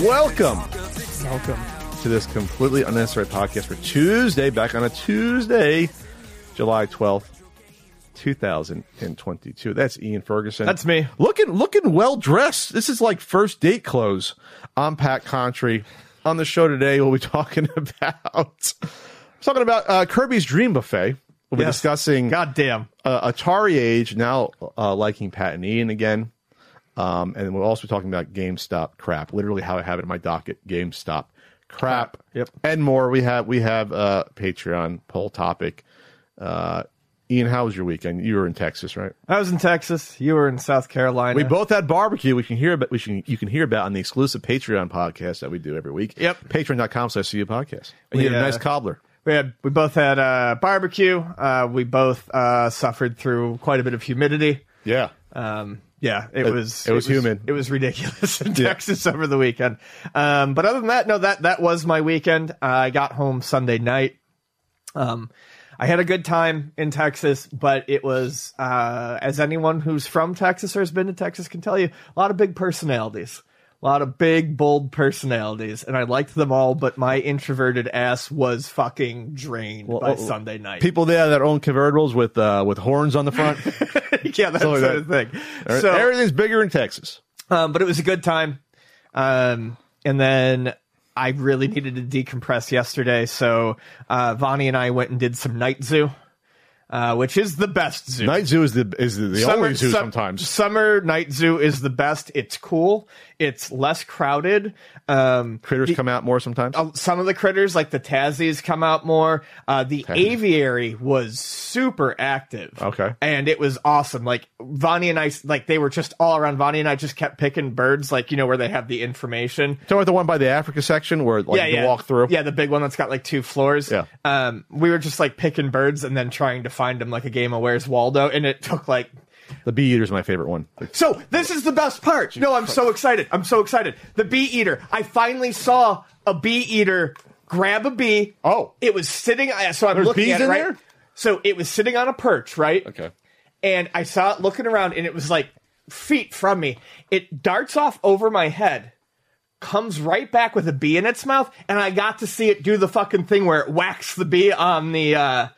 Welcome Welcome. to this completely unnecessary podcast for Tuesday, back on a Tuesday, July 12th, 2022. That's Ian Ferguson. That's me. Looking looking well dressed. This is like first date clothes. I'm Pat Contri. On the show today, we'll be talking about talking about uh, Kirby's Dream Buffet. We'll be Yes. discussing God damn. uh, Atari Age, now uh, liking Pat and Ian again. Um, and we'll also be talking about GameStop crap, literally how I have it in my docket, GameStop crap, Yep. and more. We have we have uh, Patreon poll topic. Uh, Ian, how was your weekend? You were in Texas, right? I was in Texas. You were in South Carolina. We both had barbecue. We can hear about. We can you can hear about on the exclusive Patreon podcast that we do every week. Yep. Patreon.com slash CU podcast. And you We, had a uh, nice cobbler. we had we both had uh, barbecue. Uh, we both uh, suffered through quite a bit of humidity. Yeah. Um, yeah, it, It- was it was humid. It was ridiculous in Yeah. Texas over the weekend. Um, but other than that, no, that that was my weekend. Uh, I got home Sunday night. Um, I had a good time in Texas, but it was, uh, as anyone who's from Texas or has been to Texas can tell you, a lot of big personalities. A lot of big, bold personalities, and I liked them all, but my introverted ass was fucking drained by uh, Sunday night. People there that own convertibles with uh, with horns on the front. yeah, that like sort of thing. So, Everything's bigger in Texas. Um, but it was a good time. Um, and then I really needed to decompress yesterday, so uh, Vonnie and I went and did some night zoo, uh, which is the best zoo. Night zoo is the is the, the only zoo sum- sometimes. Summer night zoo is the best. It's cool. It's less crowded. Um, Critters come out more sometimes. uh, some of the critters, like the Tassies, come out more. Uh, the aviary was super active. Okay. And it was awesome. Like, Vonnie and I, like, they were just all around. Vonnie and I just kept picking birds, like, you know, where they have the information. Talking about the one by the Africa section where like yeah, you yeah. walk through. Yeah, the big one that's got like two floors. Yeah. Um, we were just like picking birds and then trying to find them like a game of Where's Waldo. And it took like The bee eater is my favorite one. so this is the best part. No, I'm so excited. I'm so excited. The bee eater. I finally saw a bee eater grab a bee. Oh. it was sitting. So I'm There's looking bees at it in right. there? So it was sitting on a perch, right? Okay. And I saw it looking around, and it was like feet from me. It darts off over my head. Comes right back with a bee in its mouth, and I got to see it do the fucking thing where it whacks the bee on the uh,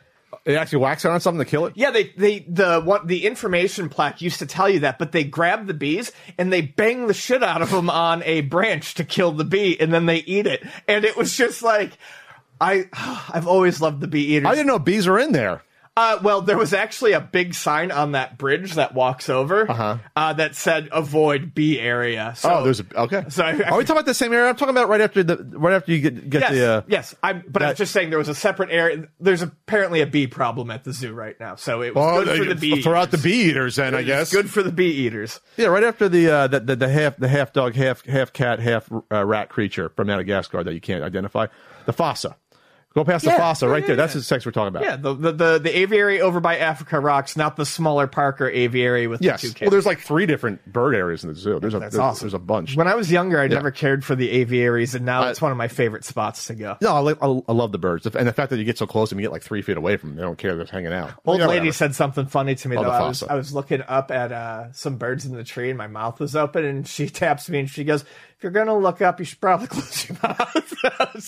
It actually whacks it on something to kill it. yeah, they they the what the information plaque used to tell you that, but they grab the bees and they bang the shit out of them on a branch to kill the bee, and then they eat it. And it was just like, I I've always loved the bee eaters. I didn't know bees are in there. Uh, well, there was actually a big sign on that bridge that walks over uh that said "Avoid B area." So, oh, there's a okay. So I- are we talking about the same area? I'm talking about right after the right after you get get yes, the. Uh, yes. I'm, but I was just saying there was a separate area. There's apparently a bee problem at the zoo right now, so it was well, good for the bee. throw out the bee eaters, then I guess. good for the bee eaters. Yeah, right after the uh, the, the the half the half dog, half half cat, half uh, rat creature from Madagascar that you can't identify, the fossa. Go past the fossa yeah, right yeah, there. That's the sex we're talking about. Yeah, the, the the the aviary over by Africa Rocks, not the smaller Parker aviary with Yes. the two kids. Well, there's like three different bird areas in the zoo. There's a That's there's, awesome. there's a bunch. when I was younger, I never cared for the aviaries, and now I- it's one of my favorite spots to go. no, I, like, I, I love the birds, and the fact that you get so close and you get like three feet away from them, they don't care. They're just hanging out. Old Yeah, lady whatever. said something funny to me Oh, though. I was. I was looking up at uh, some birds in the tree, and my mouth was open, and she taps me, and she goes, "If you're gonna look up, you should probably close your mouth."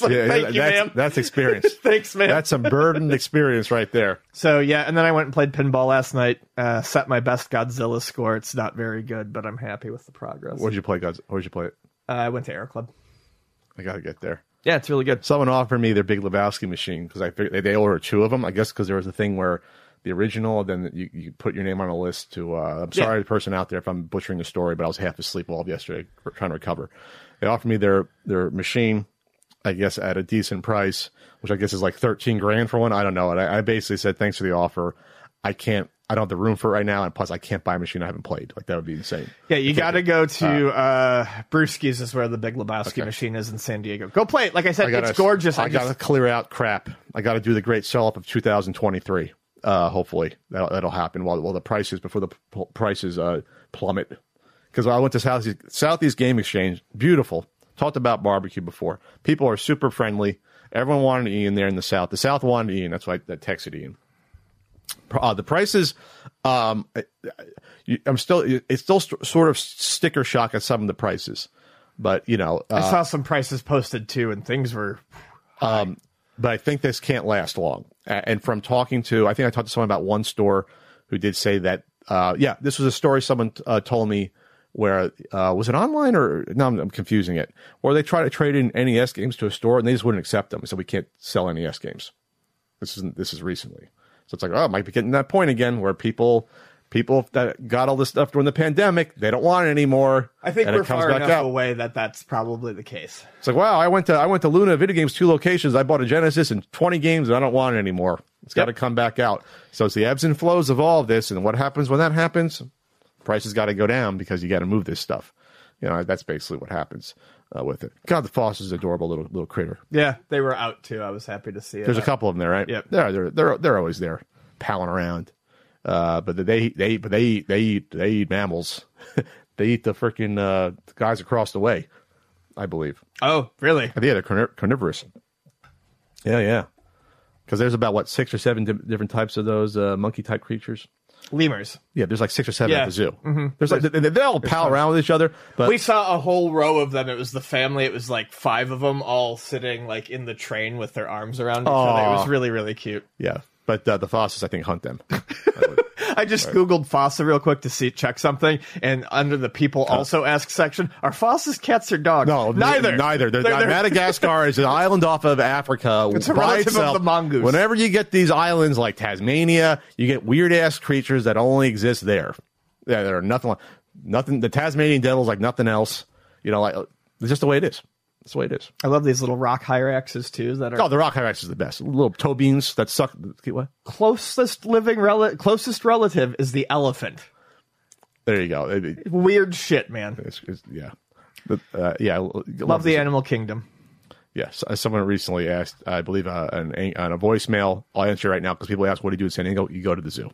Like, Yeah, "Thank you, that's, ma'am." That's experience. Thanks, man. That's some burdened experience right there. So yeah, and then I went and played pinball last night. Uh, set my best Godzilla score. It's not very good, but I'm happy with the progress. Where'd you play, guys? Where'd you play it? Uh, I went to Air Club. I gotta get there. Yeah, it's really good. Someone offered me their Big Lebowski machine because I figured they, they ordered two of them. I guess because there was a thing where the original, then you, you put your name on a list to. Uh, I'm sorry, Yeah. the person out there, if I'm butchering the story, but I was half asleep all of yesterday trying to recover. They offered me their their machine, I guess at a decent price, which I guess is like 13 grand for one. I don't know. And I, I basically said thanks for the offer. I can't. I don't have the room for it right now, and plus I can't buy a machine I haven't played. Like that would be insane. Yeah, you got to go to uh, Brewski's is where the Big Lebowski machine is in San Diego. Go play it. Like I said, I gotta, it's gorgeous. I, I, gotta clear out crap. I gotta do the great sell up of 2023. Uh, hopefully that'll, that'll happen while while the prices before the p- prices uh, plummet. Because I went to Southeast, Southeast Game Exchange, beautiful. Talked about barbecue before. People are super friendly. Everyone wanted Ian there in the South. The South wanted Ian. That's why I texted Ian. Uh, the prices, um, I- I- I'm still, it's still st- sort of sticker shock at some of the prices, but you know, I uh, saw some prices posted too, and things were but I think this can't last long. And from talking to, I think I talked to someone about one store who did say that, uh, yeah, this was a story someone uh, told me where uh, was it online or no, I'm, I'm confusing it. Or they try to trade in NES games to a store and they just wouldn't accept them, so we can't sell NES games. This isn't. This is recently, so it's like, oh, it might be getting that point again where people. People that got all this stuff during the pandemic, they don't want it anymore. I think and we're comes far back enough out. away that that's probably the case. It's like, wow, I went to I went to Luna Video Games two locations. I bought a Genesis and twenty games, and I don't want it anymore. It's got to come back out. So it's the ebbs and flows of all of this, and what happens when that happens? Prices got to go down because you got to move this stuff. You know, that's basically what happens uh, with it. God, the Foss fossa's adorable little little critter. Yeah, they were out too. I was happy to see it. There's a couple of them there, right? Yep. They're they're they're they're always there, palling around. Uh, but they they but they eat they eat they eat mammals. they eat the freaking uh, guys across the way, I believe. Oh, really? Yeah, they're carniv- carnivorous. Yeah, yeah. Because there's about what six or seven di- different types of those uh, monkey type creatures. Lemurs. Yeah, there's like six or seven Yeah. at the zoo. There's like they, they all pal around with each other, but We saw a whole row of them. It was the family. It was like five of them all sitting like in the train with their arms around each other. It was really, really cute. yeah. But uh, the fossas, I think, hunt them. I just googled Fossa real quick to see check something, and under the people also ask section, are fossas cats or dogs? No, neither. neither. They're, They're- they're- Madagascar is an island off of Africa It's a relative of the mongoose. Whenever you get these islands like Tasmania, you get weird ass creatures that only exist there. Yeah, there are nothing nothing. The Tasmanian devil's like nothing else. You know, like it's just the way it is. It's the way it is. I love these little rock hyraxes too that are Oh, the rock hyrax is the best. Little toe beans that suck. What? closest living rel- closest relative is the elephant. There you go. It- it- Weird shit, man. it's, it's, yeah, but, uh, yeah. Love the animal kingdom. Yes, uh, someone recently asked, I believe, uh, an, on a voicemail. I'll answer right now because people ask, "What do you do in San Diego?" You go to the zoo.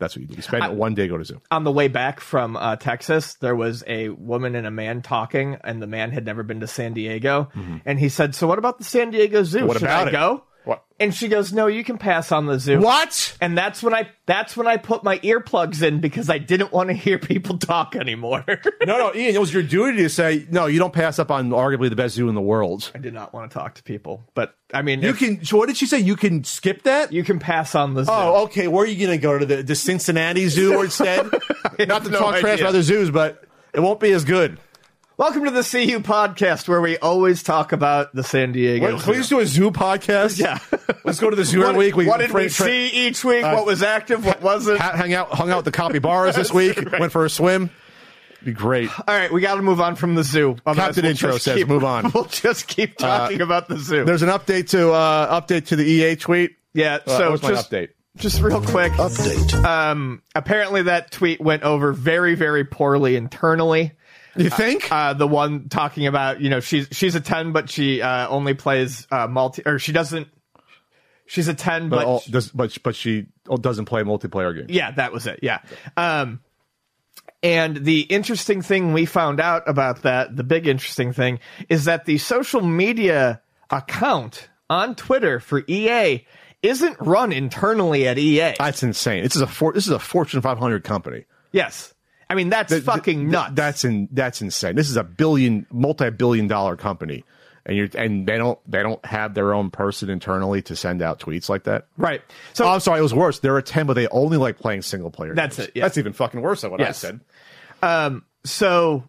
That's what you do. You spend one day, go to zoo. on the way back from uh, Texas, there was a woman and a man talking, and the man had never been to San Diego, and he said, "So what about the San Diego Zoo? Mm-hmm. What Should about I it? go?" What? And she goes, "No, you can pass on the zoo." What? And that's when I that's when I put my earplugs in because I didn't want to hear people talk anymore. No, no, Ian. It was your duty to say no. You don't pass up on arguably the best zoo in the world. I did not want to talk to people, but I mean, You if- can. So what did she say? You can skip that. you can pass on the oh, zoo. Oh, okay. Where are you going to go to the, the Cincinnati Zoo instead? Not to no talk trash about other zoos, but it won't be as good. Welcome to the CU podcast where we always talk about the San Diego. Wait, can we Zoo. just do a zoo podcast? Yeah. Let's go to the zoo every What, week. We what did tra- we tra- see each week? Uh, what was active? What wasn't? ha- hang out, hung out with the capybaras this week. Went for a swim. Be great. All right, we got to move on from the zoo. Otherwise, Captain Intro just says keep- move on. We'll just keep talking about the zoo. There's an update to uh, update to the EA tweet. Yeah. Uh, So what's my just update? just real quick. Update. Um, apparently that tweet went over very very poorly internally. You think? Uh, the one talking about you know she's she's a ten, but she uh, only plays uh, multi or she doesn't. She's a ten, but, but, all, does, but but she doesn't play multiplayer games. Yeah, that was it. Yeah. Um, and the interesting thing we found out about that, the big interesting thing, is that the social media account on Twitter for EA isn't run internally at EA. That's insane. This is a for, this is a Fortune 500 company. yes. I mean, that's Th- fucking th- nuts. That's in that's insane. This is a billion multi-billion dollar company. And you're and they don't they don't have their own person internally to send out tweets like that. right. So Oh, I'm sorry, it was worse. They're a 10, but they only like playing single player. That's games. it, yeah. That's even fucking worse than what I Yes. said. Um, so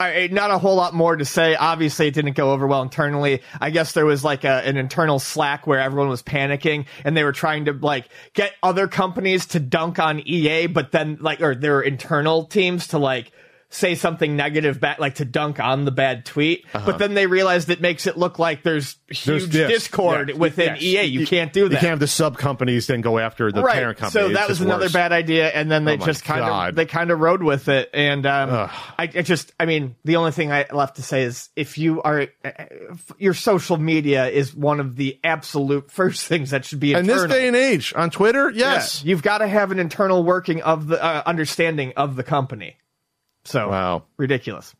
I, not a whole lot more to say. Obviously, it didn't go over well internally. I guess there was like a, an internal Slack where everyone was panicking and they were trying to like get other companies to dunk on EA, but then like or their internal teams to like say something negative back, like to dunk on the bad tweet. But then they realized it makes it look like there's huge Uh-huh. There's this. discord Yeah. within Yes. EA. You, can't do that. You can't have the sub companies then go after the parent company. So It's that was another worse. bad idea, and then they Oh just kind God. of they kind of rode with it. And um, I, I just, I mean, the only thing I left to say is if you are, your social media is one of the absolute first things that should be In this day and age, on Twitter, Yeah. yes. you've got to have an internal working of the uh, understanding of the company. So Wow. ridiculous.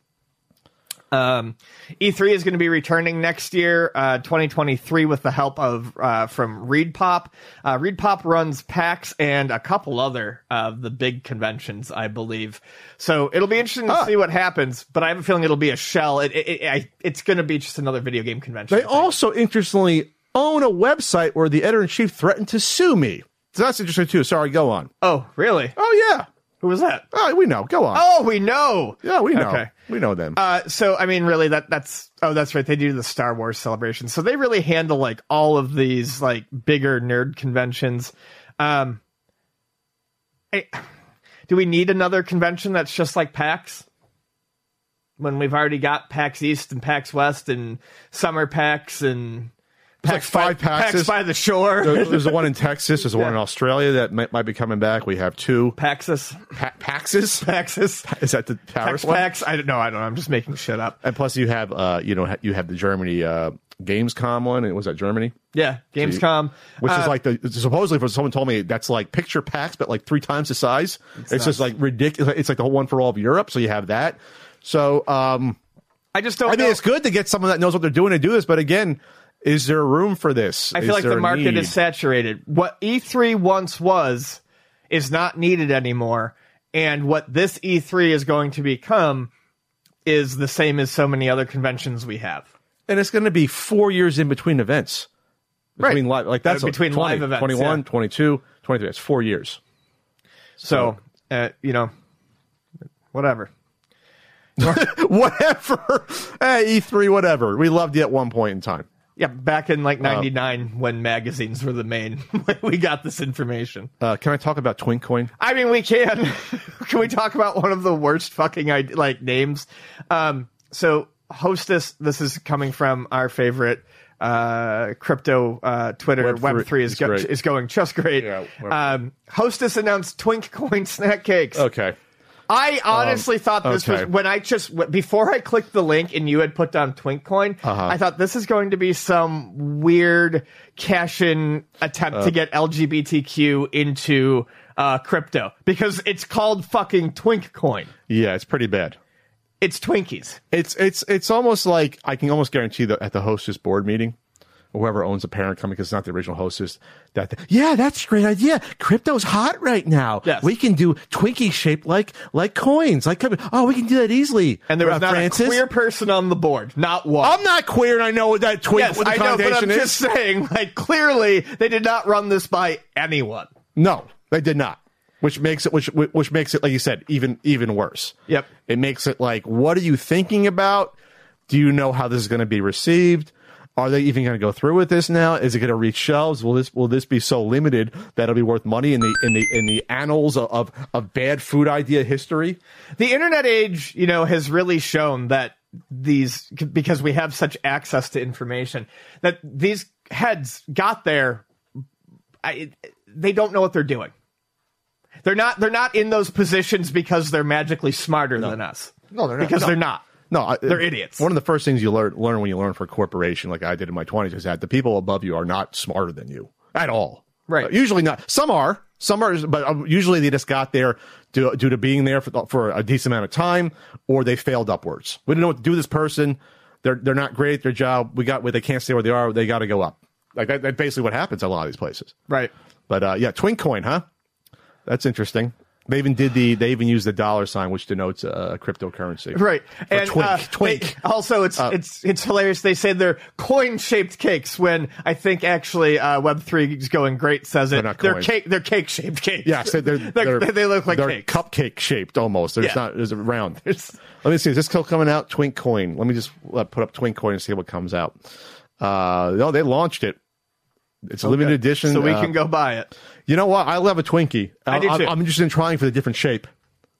Um, E3 is going to be returning next year, uh, 2023, with the help of uh, from ReedPop. Uh, ReedPop runs PAX and a couple other of the big conventions, I believe. So it'll be interesting to Ah. see what happens. But I have a feeling it'll be a shell. It, it, it, I, it's going to be just another video game convention. They also interestingly own a website where the editor in chief threatened to sue me. So that's interesting too. Sorry, go on. oh, really? Oh yeah. Who was that? Oh, we know. Go on. Oh, we know. yeah, we know. okay. We know them. Uh, so I mean, really, that that's oh, that's right. They do the Star Wars celebration, so they really handle like all of these like bigger nerd conventions. Um, I- do we need another convention that's just like PAX? When we've already got PAX East and PAX West and Summer PAX and like five by, PAXes. by the shore, There- There's the one in Texas. There's the one in Australia that might, might be coming back. We have two. Paxus, Pa-? Paxus, Is that the Paris PAX, one? PAX. I don't know. I don't know. I'm just making shit up. And plus, you have uh, you know, you have the Germany uh, Gamescom one. And was that Germany? Yeah, Gamescom, Which Uh, is like the supposedly for someone told me that's like picture packs, but like three times the size. It's, just like ridiculous. It's like the whole one for all of Europe. So you have that. So um, I just don't. I mean, know. it's good to get someone that knows what they're doing to do this. But again, is there room for this? I feel Is like the market need? is saturated. What E3 once was is not needed anymore, and what this E3 is going to become is the same as so many other conventions we have. and it's going to be four years in between events. Between live, like that's Uh, between 20, live events, 21, yeah. 22, 23. It's four years. So, uh, you know, whatever. whatever. Hey, E3, whatever. We loved you at one point in time. Yeah, back in like '99 when magazines were the main, we got this information. Uh, can I talk about Twinkcoin? I mean, we can. can we talk about one of the worst fucking id- like names? Um, so Hostess, this is coming from our favorite uh, crypto uh, Twitter. Web3 Web three is is go- is going just great. Yeah, Web3. um, Hostess announced Twink Coin snack cakes. Okay. I honestly thought this okay. was when I just before I clicked the link and you had put down Twink Coin. Uh-huh. I thought this is going to be some weird cash in attempt Uh. to get LGBTQ into uh, crypto because it's called fucking Twink Coin. Yeah, it's pretty bad. It's Twinkies. It's it's it's almost like I can almost guarantee that at the hostess board meeting, whoever owns the parent company, because it's not the original hostess, that yeah, that's a great idea. Crypto's hot right now. Yes. We can do Twinkie shaped like like coins. Like oh, we can do that easily. And there was Uh, not Francis. a queer person on the board. Not one. I'm not queer, and I know what that twink yes, what the I know, but I'm is. just saying, like, clearly they did not run this by anyone. No, they did not. Which makes it which which makes it like you said even even worse. Yep. It makes it like what are you thinking about? Do you know how this is going to be received? Are they even going to go through with this now? Is it going to reach shelves? Will this will this be so limited that it'll be worth money in the in the in the annals of of, of bad food idea history? the internet age, you know, has really shown that these because we have such access to information that these heads got there. I, they don't know what they're doing. They're not. They're not in those positions because they're magically smarter than us. No, they're not. Because No. they're not. No, I- They're idiots. One of the first things you learn learn when you learn for a corporation, like I did in my twenties, is that the people above you are not smarter than you at all. Right. Uh, usually not. Some are. Some are, but um, usually they just got there due, due to being there for, for a decent amount of time, or they failed upwards. We don't know what to do with this person. They're they're not great at their job. We got where they can't stay where they are. They got to go up. Like that, that's basically what happens at a lot of these places. Right. But uh, yeah, Twinkcoin, huh? That's interesting. They even did the. They even used the dollar sign, which denotes uh, cryptocurrency. Right. And twink, uh, twink. they- also, it's it's it's hilarious. They say they're coin-shaped cakes when I think actually uh, Web three is going great. Says it. They're not They're cake. They're cake-shaped cakes. Yeah. they're, they're, They're- they're- they look like they're cakes. cupcake shaped almost. There's Yeah. not there's a round. There's- Let me see. Is this still coming out? Twink Coin. Let me just uh, put up Twink Coin and see what comes out. Uh, no, they launched it. It's a limited edition. so we uh, can go buy it. You know what? I love a Twinkie. I do I'm, too. I'm interested in trying for the different shape.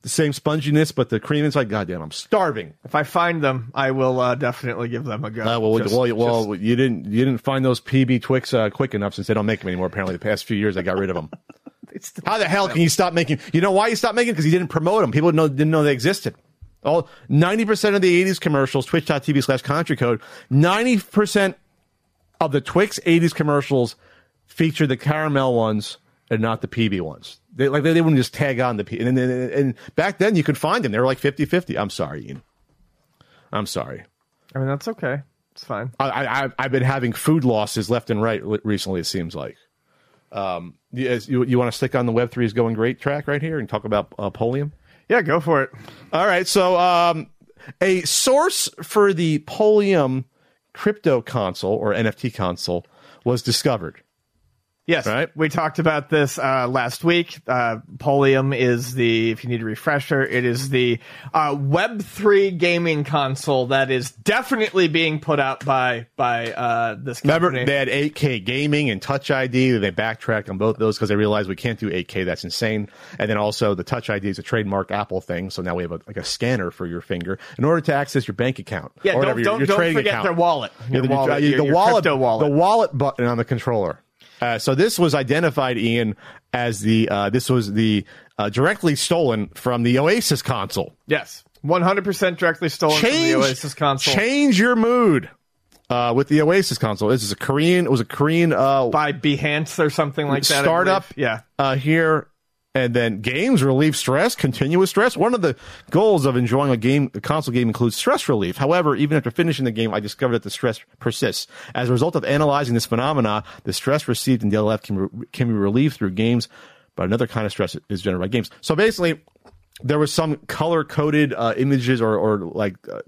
the same sponginess, but the cream inside. Goddamn, I'm starving. If I find them, I will uh, definitely give them a go. Uh, well, Just- well, just- well, you didn't you didn't find those PB Twix uh, quick enough since they don't make them anymore. Apparently, the past few years they got rid of them. it's How the hell can you stop making? You know why you stopped making? Because you didn't promote them. People didn't know, didn't know they existed. All ninety percent of the '80s commercials, Twitch.tv slash Country Code, ninety percent of the Twix '80s commercials feature the caramel ones and not the PB ones. They like they, they wouldn't just tag on the P. And, and, and back then you could find them. They were like 50-50. I'm sorry, Ian. I'm sorry. I mean, that's okay. It's fine. I, I I've- been having food losses left and right recently. It seems like. Um, you, you, you want to stick on the Web three is going great track right here and talk about uh, Polium? Yeah, go for it. All right. So, um, a source for the Polium crypto console or NFT console was discovered. Yes, Right. we talked about this uh, last week. Uh, Polium is the, if you need a refresher, it is the uh, Web3 gaming console that is definitely being put out by by uh, this Remember, company. they had 8K gaming and Touch ID. They backtracked on both of those because they realized we can't do 8K. That's insane. And then also, the Touch ID is a trademark Apple thing. So now we have a, like a scanner for your finger in order to access your bank account. yeah, or don't whatever, don't, your don't forget account. their wallet. Your Yeah, the, wallet, the your, your wallet, crypto wallet. the wallet button on the controller. Uh, so this was identified, Ian, as the uh, this was the uh, directly stolen from the Oasis console. yes, one hundred percent directly stolen from the Oasis console Change your mood uh, with the Oasis console. This is a Korean. It was a Korean uh, by Behance or something like that. Startup. Yeah. uh, here. And then games relieve stress, continuous stress. One of the goals of enjoying a game, a console game includes stress relief. However, even after finishing the game, I discovered that the stress persists. As a result of analyzing this phenomena, the stress received in life can, re- can be relieved through games, but another kind of stress is generated by games. So basically, there was some color coded uh, images or, or like uh,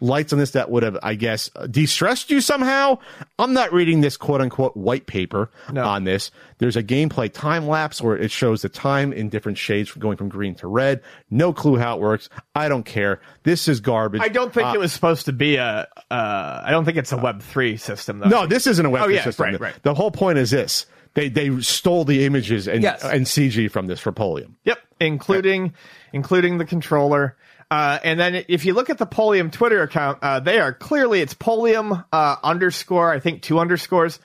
lights on this that would have, I guess, uh, de-stressed you somehow. I'm not reading this quote unquote white paper No. on this. There's a gameplay time lapse where it shows the time in different shades going from green to red. No clue how it works. I don't care. This is garbage. I don't think Uh, it was supposed to be a. Uh, I don't think it's a Web three system though. No, this isn't a web Oh, yeah, system. right, right. The whole point is this. They they stole the images and Yes. and CG from this for Polium. Yep, including including the controller. Uh, and then if you look at the Polium Twitter account, uh, they are clearly it's Polium uh, underscore I think two underscores.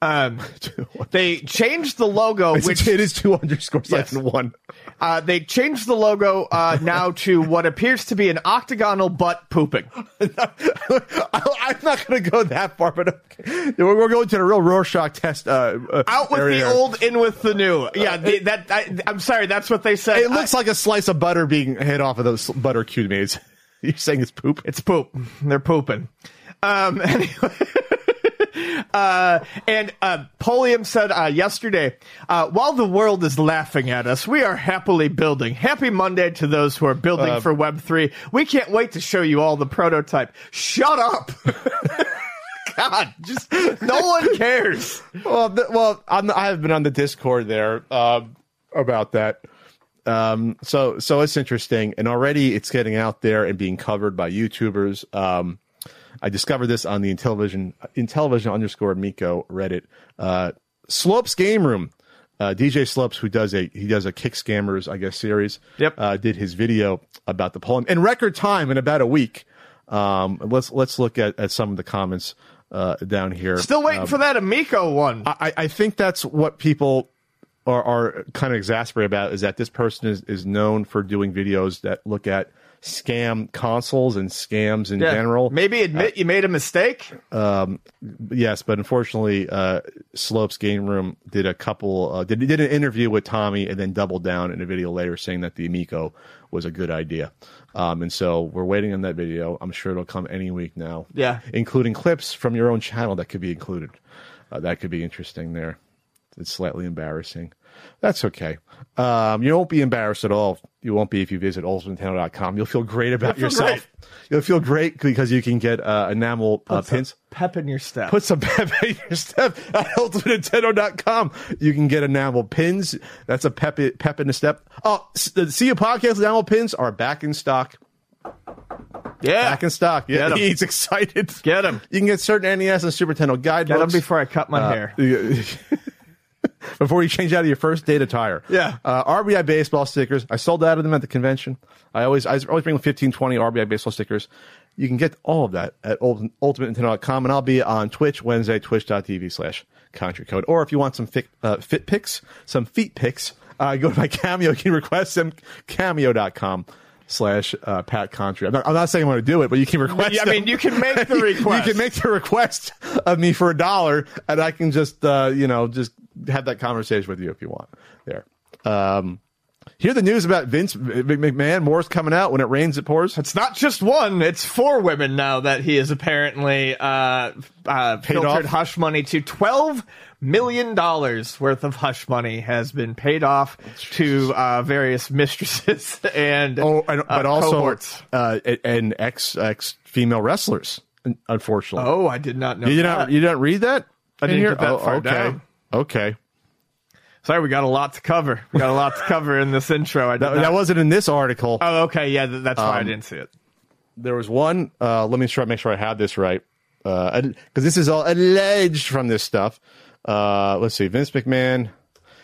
Um, they changed the logo, which it is two underscores Yes. and one. uh, they changed the logo uh, now to what appears to be an octagonal butt pooping. I'm not going to go that far, but okay. we're, going to the real Rorschach test. Uh, uh, Out with area the old, in with the new. Yeah, the, that I, I'm sorry, that's what they said. It looks like a slice of butter being hit off of those butter cube mates. You're saying it's poop? It's poop. They're pooping. Um, anyway. Uh, and uh, Polium said uh, yesterday, uh, while the world is laughing at us, we are happily building. Happy Monday to those who are building Uh, for Web3. We can't wait to show you all the prototype. Shut up. God, just no one cares. well, th- well, I'm, I have been on the Discord there um, about that. Um, so, so it's interesting, and already it's getting out there and being covered by YouTubers. Um, I discovered this on the Intellivision Intellivision underscore Amico Reddit. Uh, Slopes Game Room. Uh, DJ Slopes, who does a he does a kick scammers, I guess series. Yep. Uh, did his video about the Polium in record time in about a week. Um, let's let's look at, at some of the comments uh, down here. Still waiting for that Amico one. I, I think that's what people are, are kind of exasperated about is that this person is, is known for doing videos that look at scam consoles and scams in Yeah. general. Maybe admit you made a mistake. Yes, but unfortunately, uh, Slopes Game Room did a couple, uh, did, did an interview with Tommy and then doubled down in a video later saying that the Amico was a good idea. Um, and so we're waiting on that video. I'm sure it'll come any week now. Yeah. Including clips from your own channel that could be included. Uh, that could be interesting there. It's slightly embarrassing. That's okay. Um, you won't be embarrassed at all. You won't be if you visit ultimatenintendo.com. You'll feel great about feel yourself. You'll feel great because you can get uh, enamel uh, pins. Pep in your step. Put some pep in your step at ultimatenintendo.com. You can get enamel pins. That's a pep, pep in the step. Oh, the CU Podcast enamel pins are back in stock. yeah. Back in stock. Yeah, he's excited. Get 'em. You can get certain NES and Super Nintendo Get them before I cut my hair. before you change out of your first date attire. Yeah. Uh, RBI baseball stickers. I sold out of them at the convention. I always, I always bring 15, 20 RBI baseball stickers. You can get all of that at ultimatenintendo.com, and I'll be on Twitch Wednesday, twitch.tv slash country code. Or if you want some fit, uh, fit pics, some feet pics, uh, go to my Cameo. You can request them, cameo.com slash uh, Pat Contri. I'm not, I'm not saying I'm going to do it, but you can request. Yeah, I mean, them. you can make the request. you can make the request of me for a dollar, and I can just, uh, you know, just have that conversation with you if you want. There. Um, hear the news about Vince McMahon. More's coming out. When it rains, it pours. It's not just one; it's four women now that he has apparently uh, uh, filtered off? hush money to. Twelve million dollars worth of hush money has been paid off to uh, various mistresses and Oh, and, uh, also uh, and ex ex female wrestlers. Unfortunately, Oh, I did not know. you did that. not you didn't read that. I didn't here? get that Oh, far okay. down. Okay, Sorry, we got a lot to cover. We got a lot to cover in this intro. I that, that wasn't in this article. Oh, okay. Yeah, th- that's Um, why I didn't see it. there was one. Uh, let me try make sure I have this right, because this is all alleged from this stuff. Uh, let's see, Vince McMahon.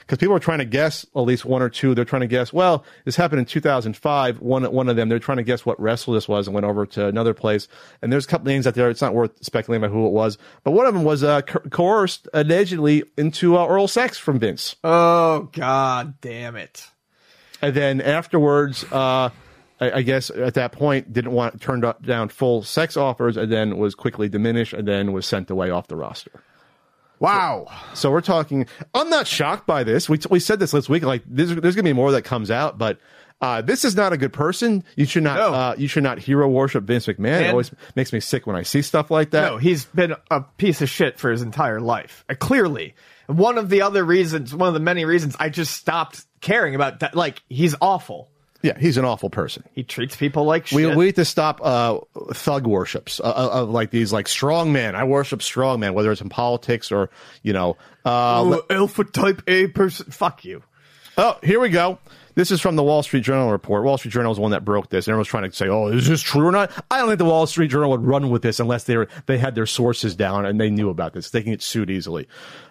Because people are trying to guess at least one or two. They're trying to guess. Well, this happened in 2005. One one of them. They're trying to guess what wrestler this was and went over to another place. And there's a couple names out there. It's not worth speculating about who it was. But one of them was uh, co- coerced allegedly into uh, oral sex from Vince. Oh God, damn it! And then afterwards, uh, I, I guess at that point, didn't want turned down full sex offers, and then was quickly diminished, and then was sent away off the roster. Wow. So we're talking. I'm not shocked by this. We we said this last week. Like there's there's gonna be more that comes out, but. Uh, this is not a good person. You should not. No. Uh, you should not hero worship Vince McMahon. it always makes me sick when I see stuff like that. No, he's been a piece of shit for his entire life. Uh, clearly, one of the other reasons, one of the many reasons, I just stopped caring about that. Like he's awful. Yeah, he's an awful person. He treats people like We, shit. we we need to stop uh, thug worships uh, of, of like these like strong men. I worship strong men, whether it's in politics or you know. Uh, oh, alpha type A person. Fuck you. Oh, here we go. This is from the Wall Street Journal report. Wall Street Journal is the one that broke this. and Everyone's trying to say, "Oh, is this true or not?" I don't think the Wall Street Journal would run with this unless they were they had their sources down and they knew about this. They can get sued easily.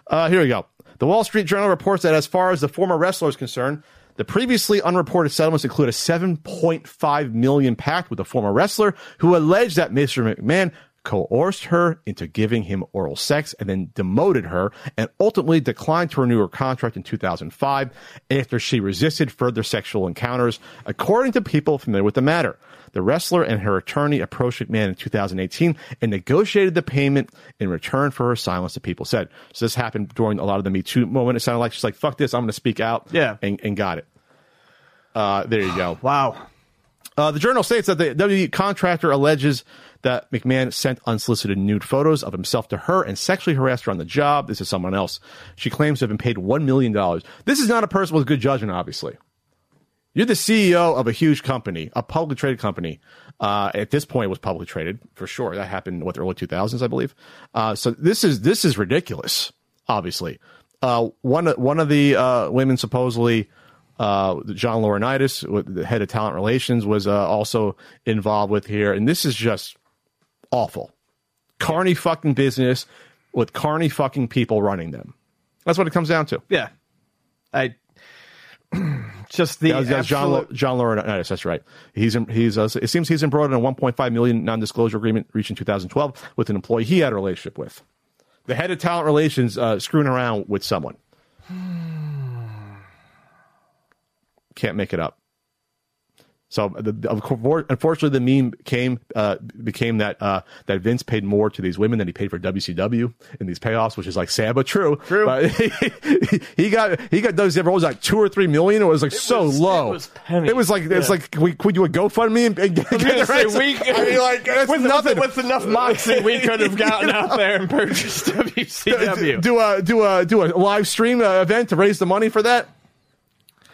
Uh, here we go. The Wall Street Journal reports that as far as the former wrestler is concerned, the previously unreported settlements include a 7.5 million pact with a former wrestler who alleged that Mr. McMahon coerced her into giving him oral sex and then demoted her and ultimately declined to renew her contract in 2005 after she resisted further sexual encounters, according to people familiar with the matter. The wrestler and her attorney approached McMahon in 2018 and negotiated the payment in return for her silence, the people said. So this happened during a lot of the Me Too moment. It sounded like she's like, fuck this, I'm going to speak out. Yeah. And, and got it. Uh, there you go. Wow. Uh, the journal states that the WWE contractor alleges that McMahon sent unsolicited nude photos of himself to her and sexually harassed her on the job. This is someone else. She claims to have been paid $1 million. This is not a person with good judgment, obviously. You're the CEO of a huge company, a publicly traded company. Uh, at this point, it was publicly traded for sure. That happened what the early 2000s, I believe. Uh, so this is this is ridiculous. Obviously, uh, one one of the uh, women supposedly, uh, John Laurinaitis, the head of talent relations, was uh, also involved with here, and this is just awful. Carny fucking business with carny fucking people running them. That's what it comes down to. Yeah. I just the that John absolute- John Laurinaitis. That's right. He's in, he's uh, it seems he's embroiled in a 1.5 million non-disclosure agreement reached in 2012 with an employee he had a relationship with. The head of talent relations uh, screwing around with someone. Can't make it up. So, the, of course, unfortunately, the meme came uh, became that uh, that Vince paid more to these women than he paid for WCW in these payoffs, which is like sad but true. True. But he got he got WCW. It was like two or three million. It was like so was- low. it was pennies. It was like it's like we could do a GoFundMe and, and get, get the say, rights? we- I mean, like that's with, nothing. With, with enough moxie, we could have gotten out there and purchased WCW. do a do a do a live stream uh, event to raise the money for that.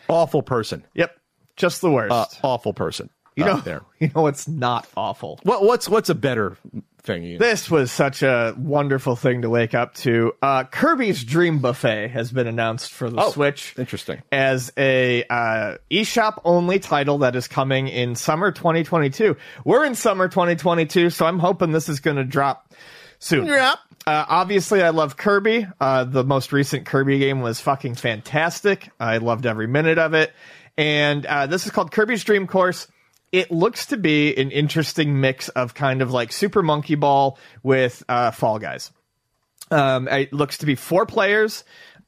Awful person. yep, just the worst. Uh, awful person. you know, there. you know, it's not awful. What what's what's a better thing? Ian? This was such a wonderful thing to wake up to. Uh, Kirby's Dream Buffet has been announced for the Oh, Switch. interesting. As a uh, eShop only title that is coming in summer 2022. We're in summer 2022, so I'm hoping this is going to drop soon. Yeah. Uh, obviously, I love Kirby. Uh, the most recent Kirby game was fucking fantastic. I loved every minute of it. And uh, this is called Kirby's Dream Course. It looks to be an interesting mix of kind of like Super Monkey Ball with uh, Fall Guys. Um, it looks to be four players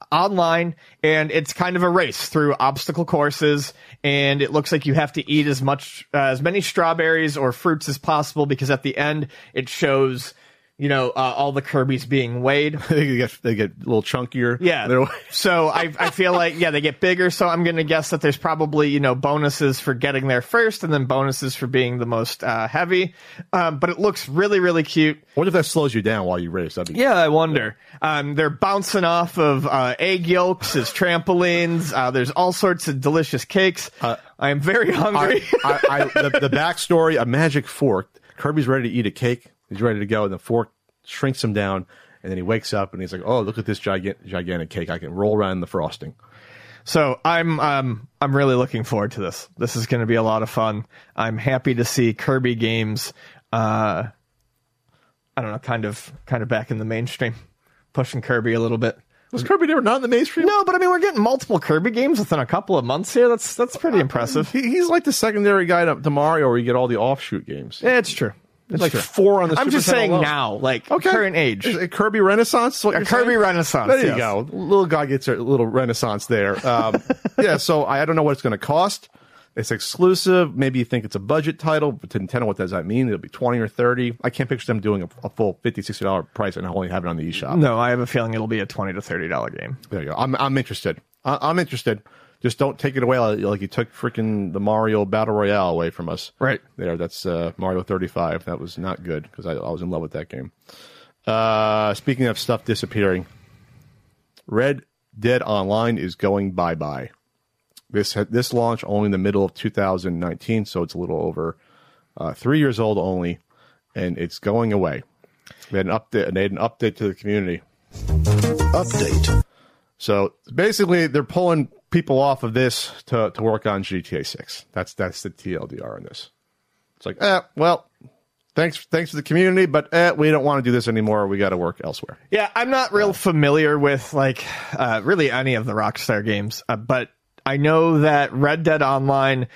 online, and it's kind of a race through obstacle courses. And it looks like you have to eat as much, uh, as many strawberries or fruits as possible because at the end it shows, you know, uh, all the Kirby's being weighed. they get they get a little chunkier. Yeah. So I, I feel like, yeah, they get bigger. So I'm going to guess that there's probably, you know, bonuses for getting there first and then bonuses for being the most uh, heavy. Um, but it looks really, really cute. What if that slows you down while you race? That'd be Yeah, I wonder. Um, they're bouncing off of uh, egg yolks as trampolines. Uh, there's all sorts of delicious cakes. I am very hungry. I, I, I, the, the backstory: a magic fork. Kirby's ready to eat a cake. He's ready to go, and the fork shrinks him down, and then he wakes up and he's like, "Oh, look at this gigantic, gigantic cake! I can roll around in the frosting." So I'm um I'm really looking forward to this. This is going to be a lot of fun. I'm happy to see Kirby games. Uh, I don't know, kind of kind of back in the mainstream, pushing Kirby a little bit. Was Kirby never not in the mainstream? No, but I mean we're getting multiple Kirby games within a couple of months here. That's that's pretty impressive. He, he's like the secondary guy to, to Mario, where you get all the offshoot games. Yeah, it's true. It's like true. four on the. I'm just saying alone. now, like Okay. current age. Is it Kirby Renaissance? A Kirby saying? Renaissance. There you yes. go. Little guy gets a little renaissance there. Um, yeah, so I, I don't know what it's going to cost. It's exclusive. Maybe you think it's a budget title, but to Nintendo, what does that mean? It'll be 20 or 30. I can't picture them doing a, a full 50 $60 price and only have it on the eShop. No, I have a feeling it'll be a twenty to thirty dollar game. There you go. I'm, I'm interested. I, I'm interested. Just don't take it away like, like you took freaking the Mario Battle Royale away from us. Right. There, that's uh, Mario 35. That was not good because I, I was in love with that game. Uh, speaking of stuff disappearing, Red Dead Online is going bye bye. This this launched only in the middle of 2019, so it's a little over uh, three years old only, and it's going away. They had an update. They had an update to the community. Update. So basically, they're pulling people off of this to, to work on GTA 6. That's that's the TLDR on this. It's like, eh, well, thanks thanks to the community, but eh, we don't want to do this anymore. We got to work elsewhere. Yeah, I'm not real familiar with like uh, really any of the Rockstar games, uh, but I know that Red Dead Online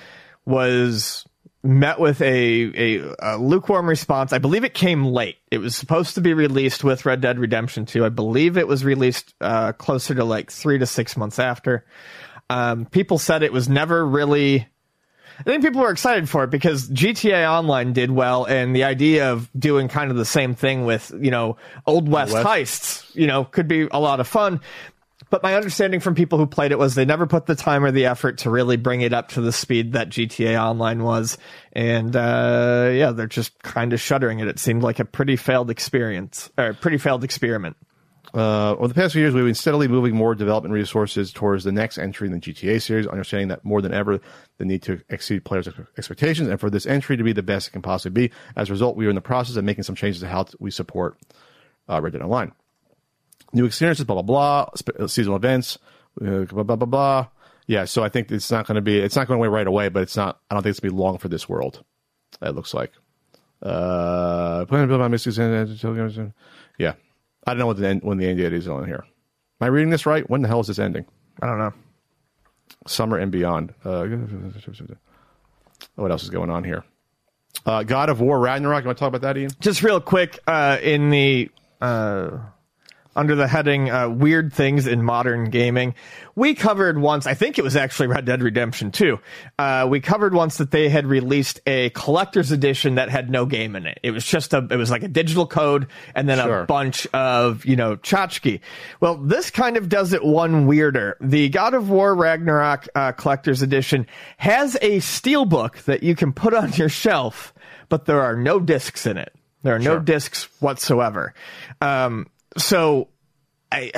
was met with a, a, a lukewarm response. I believe it came late. It was supposed to be released with Red Dead Redemption 2. I believe it was released uh, closer to like three to six months after. Um, people said it was never really. I think people were excited for it because GTA Online did well, and the idea of doing kind of the same thing with you know Old West, West. heists, you know, could be a lot of fun. But my understanding from people who played it was they never put the time or the effort to really bring it up to the speed that GTA Online was, and uh, yeah, they're just kind of shuddering it. It seemed like a pretty failed experience or pretty failed experiment. Uh, over the past few years, we've been steadily moving more development resources towards the next entry in the GTA series, understanding that more than ever, the need to exceed players' ex- expectations and for this entry to be the best it can possibly be. As a result, we are in the process of making some changes to how we support uh, Red Dead Online. New experiences, blah, blah, blah, sp- uh, seasonal events, uh, blah, blah, blah, blah. Yeah, so I think it's not going to be, it's not going away right away, but it's not, I don't think it's going to be long for this world, it looks like. Uh, yeah. I don't know what the end, when the end date is on here. Am I reading this right? When the hell is this ending? I don't know. Summer and beyond. Uh, what else is going on here? Uh, God of War Ragnarok. You want to talk about that, Ian? just real quick uh, in the uh, under the heading uh, weird things in modern gaming we covered once i think it was actually red dead redemption 2 uh, we covered once that they had released a collector's edition that had no game in it it was just a it was like a digital code and then Sure. a bunch of you know tchotchke well this kind of does it one weirder the god of war ragnarok uh, collector's edition has a steelbook that you can put on your shelf but there are no discs in it there are no Sure. discs whatsoever. Um, so I,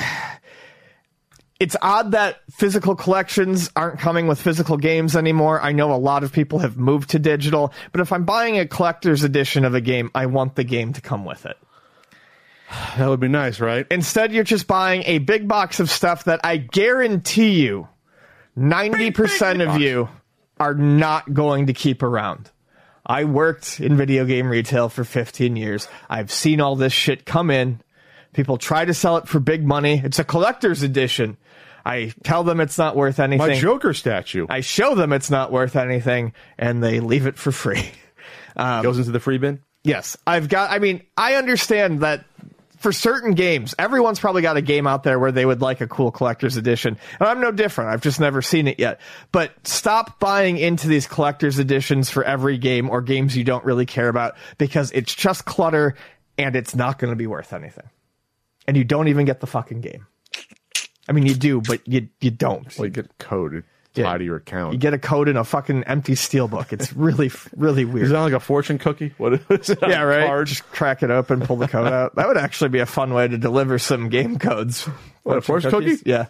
it's odd that physical collections aren't coming with physical games anymore. I know a lot of people have moved to digital, but if I'm buying a collector's edition of a game, I want the game to come with it. That would be nice, right? Instead, you're just buying a big box of stuff that I guarantee you 90% of you are not going to keep around. I worked in video game retail for 15 years. I've seen all this shit come in. People try to sell it for big money. It's a collector's edition. I tell them it's not worth anything. My Joker statue I show them it's not worth anything, and they leave it for free. Um, goes into the free bin. Yes, I've got. I mean, I understand that for certain games, everyone's probably got a game out there where they would like a cool collector's edition, and I'm no different. I've just never seen it yet. But stop buying into these collector's editions for every game or games you don't really care about because it's just clutter and it's not going to be worth anything, and you don't even get the fucking game. I mean, you do, but you you don't. Well, you get code Yeah. tied to your account. You get a code in a fucking empty steelbook. It's really, really weird. Is that like a fortune cookie? What is it? Yeah, right. card? Just crack it open, pull the code out. That would actually be a fun way to deliver some game codes. What, a fortune cookie? Yeah.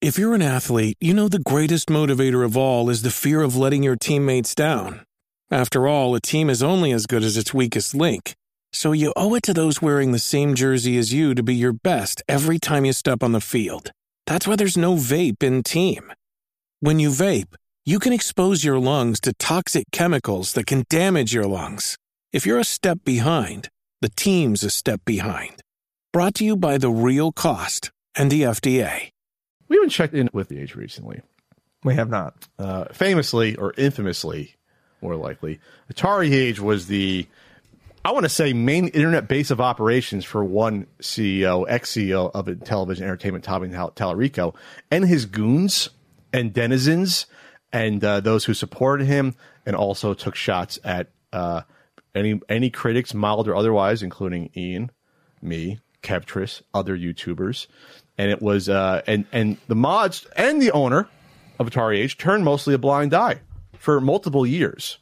If you're an athlete, you know the greatest motivator of all is the fear of letting your teammates down. After all, a team is only as good as its weakest link. So you owe it to those wearing the same jersey as you to be your best every time you step on the field. That's why there's no vape in team. When you vape, you can expose your lungs to toxic chemicals that can damage your lungs. If you're a step behind, the team's a step behind. Brought to you by The Real Cost and the FDA. We haven't checked in with the age recently. We have not. Uh, famously or infamously, more likely, Atari Age was the, I want to say, main internet base of operations for one CEO, ex CEO of Intellivision entertainment, Tommy Tal- Tallarico, and his goons and denizens, and uh, those who supported him, and also took shots at uh, any any critics, mild or otherwise, including Ian, me, Kevtris, other YouTubers, and it was uh, and and the mods and the owner of Atari Age turned mostly a blind eye for multiple years.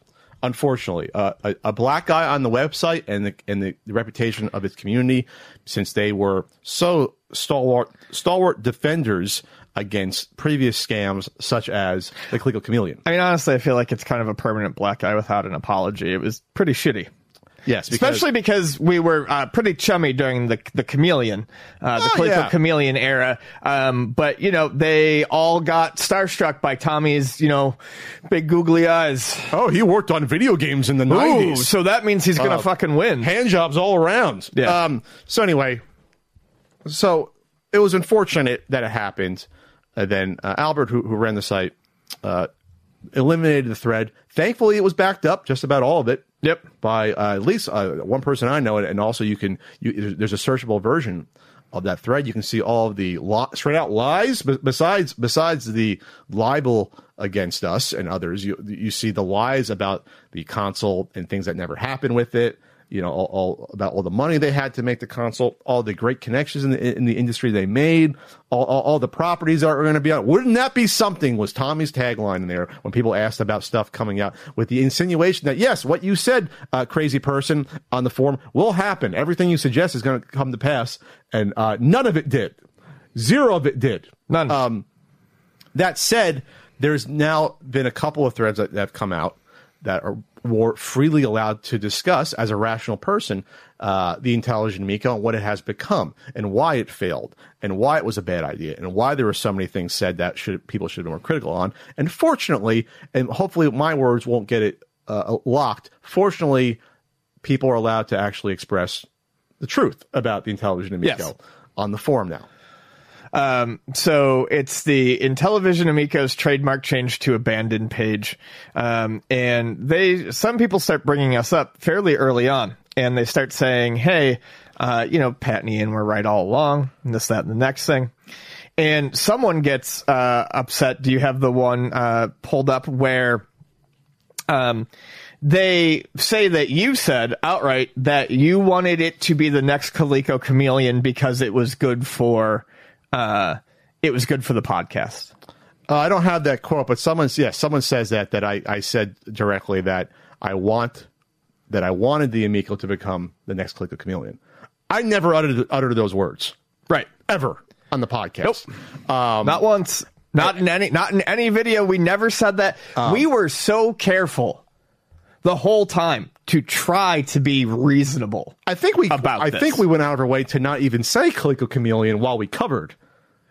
Unfortunately, uh, a, a black guy on the website and the and the, the reputation of its community, since they were so stalwart stalwart defenders against previous scams such as the Coleco Chameleon. I mean, honestly, I feel like it's kind of a permanent black guy without an apology. It was pretty shitty. Yes, because- Especially because we were uh, pretty chummy during the the chameleon, uh, the Oh, yeah. chameleon era. Um, but you know, they all got starstruck by Tommy's, you know, big googly eyes. oh, he worked on video games in the nineties. so that means he's gonna Uh, fucking win. hand jobs all around. Yeah. Um, so anyway, so it was unfortunate that it happened. And then uh, Albert, who, who ran the site, uh, eliminated the thread. Thankfully, it was backed up, just about all of it. Yep. By uh, at least uh, one person I know, and also you can. You, there's a searchable version of that thread. You can see all of the li- straight out lies. But besides, besides the libel against us and others, you you see the lies about the console and things that never happened with it. You know, all, all about all the money they had to make the console, all the great connections in the in the industry they made, all all, all the properties that are going to be out. Wouldn't that be something? Was Tommy's tagline in there when people asked about stuff coming out with the insinuation that yes, what you said, uh, crazy person on the forum, will happen. Everything you suggest is going to come to pass, and uh, none of it did. Zero of it did. None. Um, that said, there's now been a couple of threads that, that have come out that are were freely allowed to discuss as a rational person uh, the Intellivision Amico and what it has become and why it failed and why it was a bad idea and why there were so many things said that should people should have been more critical on. And fortunately, and hopefully my words won't get it uh, locked. Fortunately, people are allowed to actually express the truth about the Intellivision Amico Yes. on the forum now. Um, so it's the Intellivision Amico's trademark change to abandoned page. Um, and they, some people start bringing us up fairly early on and they start saying, Hey, uh, you know, Pat and Ian were right all along and this, that, and the next thing. And someone gets, uh, upset. Do you have the one, uh, pulled up where, um, they say that you said outright that you wanted it to be the next Coleco Chameleon because it was good for, uh, it was good for the podcast. Uh, I don't have that quote, but someone, yeah, someone says that that I, I said directly that I want that I wanted the Amico to become the next Coleco Chameleon. I never uttered uttered those words Right. ever on the podcast. Um, not once. Not in any. Not in any video. We never said that. we were so careful the whole time to try to be reasonable. I think we about I this. think we went out of our way to not even say Coleco Chameleon while we covered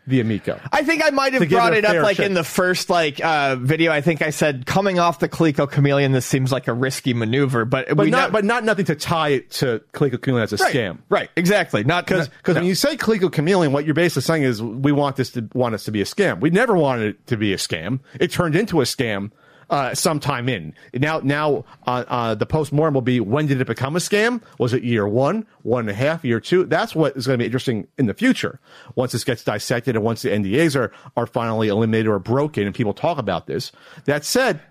the Amico. I think I might have brought it it up like in the first like uh, video. I think I said coming off the Coleco Chameleon, this seems like a risky maneuver, but But we not, but not nothing to tie it to Coleco Chameleon as a right, scam. right? Exactly. Not Because no. when you say Coleco Chameleon, what you're basically saying is we want this to want us to be a scam. We never wanted it to be a scam. It turned into a scam uh, sometime in. Now, now uh, uh, the post mortem will be when did it become a scam? Was it year one, one and a half, year two? That's what is going to be interesting in the future. Once this gets dissected and once the NDAs are are finally eliminated or broken and people talk about this. That said,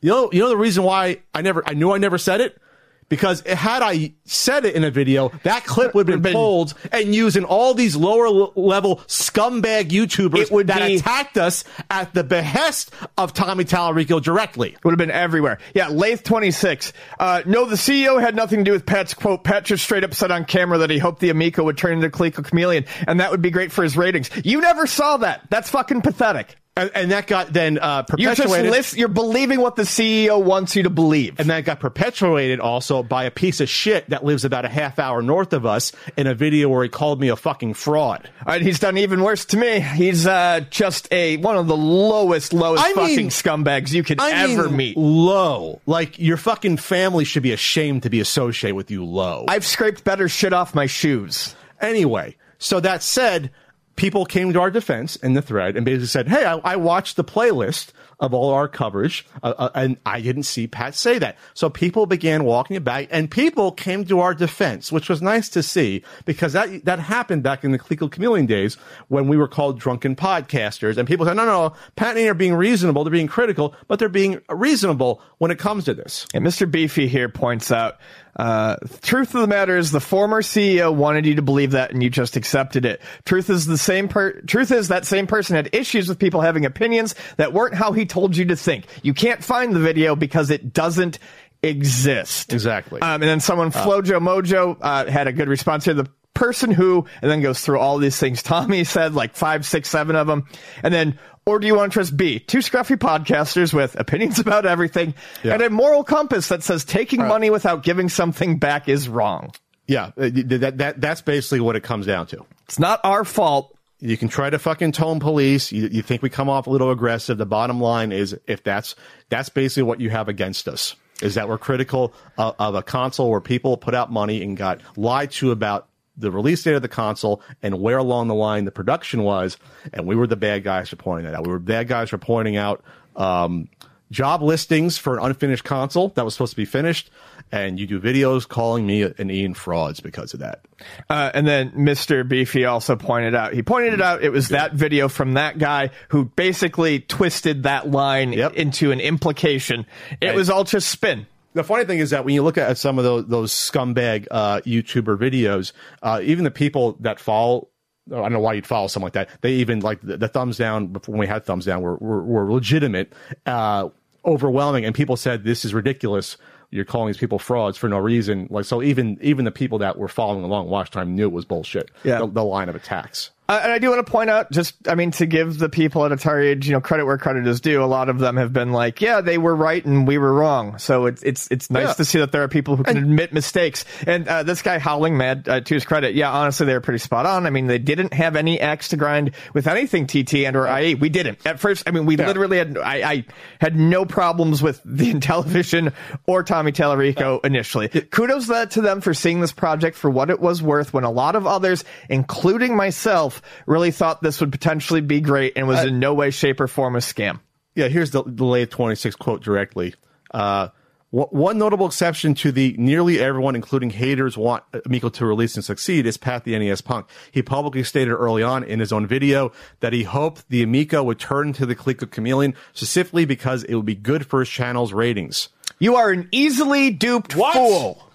you know, you know the reason why I never, I knew I never said it because had I said it in a video, that clip would have been, pulled and used in all these lower level scumbag YouTubers would that be- attacked us at the behest of Tommy Tallarico directly. Would have been everywhere. Yeah, Lath twenty six. Uh, no, the CEO had nothing to do with Pat's quote. Pat just straight up said on camera that he hoped the Amico would turn into a Coleco Chameleon, and that would be great for his ratings. You never saw that. That's fucking pathetic. And, and that got then uh, You're just perpetuated. list, you're believing what the CEO wants you to believe. and that got perpetuated also by a piece of shit that lives about a half hour north of us in a video where he called me a fucking fraud. All right, he's done even worse to me. He's uh, just a one of the lowest, lowest I fucking mean- scumbags you could I ever mean, meet. Low. Like your fucking family should be ashamed to be associated with you low. I've scraped better shit off my shoes. Anyway, so that said, people came to our defense in the thread and basically said, "Hey, I, I watched the playlist of all our coverage, uh, uh, and I didn't see Pat say that." So people began walking it back, and people came to our defense, which was nice to see because that that happened back in the Coleco Chameleon days when we were called drunken podcasters, and people said, "No, no, no, Pat and I are being reasonable. They're being critical, but they're being reasonable when it comes to this." And Mr. Beefy here points out, uh, truth of the matter is the former CEO wanted you to believe that and you just accepted it. Truth is the same per- truth is that same person had issues with people having opinions that weren't how he told you to think. You can't find the video because it doesn't exist. Exactly. Um, and then someone, Flojo Mojo, uh, had a good response here. The person who, and then goes through all these things Tommy said, like five, six, seven of them. And then, or do you want to trust B? Two scruffy podcasters with opinions about everything Yeah. and a moral compass that says taking money without giving something back is wrong. Yeah, uh, that, that that's basically what it comes down to. It's not our fault. You can try to fucking tone police. You, you think we come off a little aggressive. The bottom line is, if that's that's basically what you have against us, is that we're critical of, of a console where people put out money and got lied to about the release date of the console and where along the line the production was, and we were the bad guys for pointing that out. We were bad guys for pointing out um, job listings for an unfinished console that was supposed to be finished, and you do videos calling me an Ian frauds because of that. Uh, and then Mr. Beefy also pointed out, he pointed it out, it was that video from that guy who basically twisted that line Yep. into an implication. It Right. was all just spin. The funny thing is that when you look at some of those, those scumbag uh, YouTuber videos, uh, even the people that follow, I don't know why you'd follow something like that. They even like the, the thumbs down when we had thumbs down were were, were legitimate, uh, overwhelming, and people said this is ridiculous. You're calling these people frauds for no reason. Like so, even even the people that were following along watch time knew it was bullshit. Yeah. the, the line of attacks. Uh, and I do want to point out, just I mean, to give the people at Atari you know, credit where credit is due. A lot of them have been like, "Yeah, they were right and we were wrong." So it's it's it's nice Yeah. to see that there are people who can admit mistakes. And uh, this guy howling mad, uh, to his credit, yeah, honestly, they were pretty spot on. I mean, they didn't have any axe to grind with anything TT and or IE. We didn't at first. I mean, we Yeah. literally had I, I had no problems with the Intellivision or Tommy Tallarico initially. Kudos that to them for seeing this project for what it was worth when a lot of others, including myself, really thought this would potentially be great and was in no way, shape, or form a scam. Yeah, here's the, the late 26 quote directly. Uh, one notable exception to the nearly everyone, including haters, want Amico to release and succeed is Pat the NES Punk. He publicly stated early on in his own video that he hoped the Amico would turn to the Coleco Chameleon specifically because it would be good for his channel's ratings. You are an easily duped fool.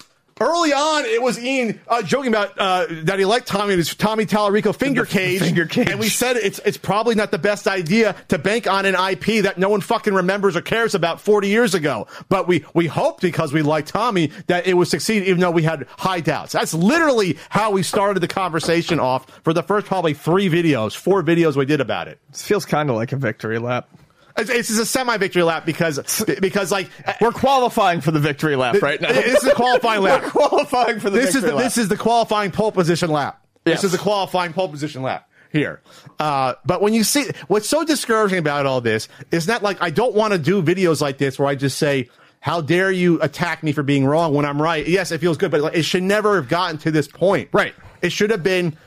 Early on, it was Ian uh, joking about uh, that he liked Tommy, and his Tommy Tallarico finger cage, finger cage. and we said it's it's probably not the best idea to bank on an IP that no one fucking remembers or cares about 40 years ago. But we we hoped because we liked Tommy that it would succeed, even though we had high doubts. That's literally how we started the conversation off for the first probably three videos, four videos we did about it. This feels kind of like a victory lap. It's, is a semi victory lap because because like We're qualifying for the victory lap right now. this is a qualifying lap. We're qualifying for the this is the, lap. this is the qualifying pole position lap. Yes. This is the qualifying pole position lap. here. Uh, but when you see what's so discouraging about all this is not like I don't want to do videos like this where I just say, "How dare you attack me for being wrong when I'm right?" Yes, it feels good, but like, it should never have gotten to this point. Right. It should have been.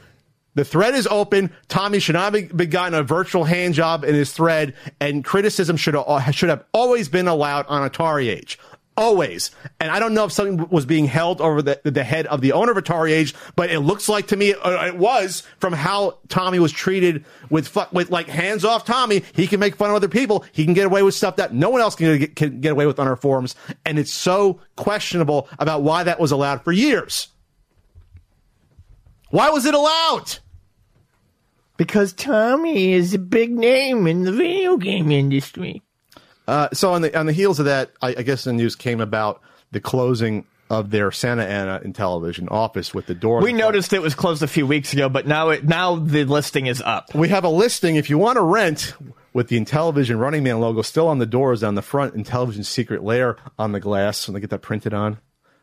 The thread is open. Tommy should not have gotten a virtual hand job in his thread, and criticism should have, should have always been allowed on Atari Age. Always. And I don't know if something was being held over the, the head of the owner of Atari Age, but it looks like to me uh, it was from how Tommy was treated with with like hands off Tommy. He can make fun of other people. He can get away with stuff that no one else can get, can get away with on our forums. And it's so questionable about why that was allowed for years. Why was it allowed? Because Tommy is a big name in the video game industry. Uh, so on the on the heels of that, I, I guess the news came about the closing of their Santa Ana Intellivision office with the door. We noticed it was closed a few weeks ago, but now it now the listing is up. We have a listing if you want to rent with the Intellivision Running Man logo still on the doors on the front, Intellivision secret layer on the glass when they get that printed on.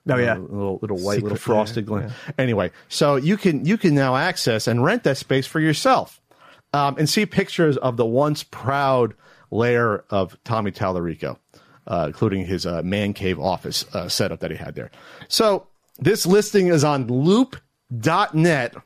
Oh, yeah. Uh, little little white, Secret little frosted layer, glass. Anyway, so you can you can now access and rent that space for yourself, um, and see pictures of the once proud lair of Tommy Tallarico, uh, including his uh, man cave office uh, setup that he had there. So this listing is on LoopNet.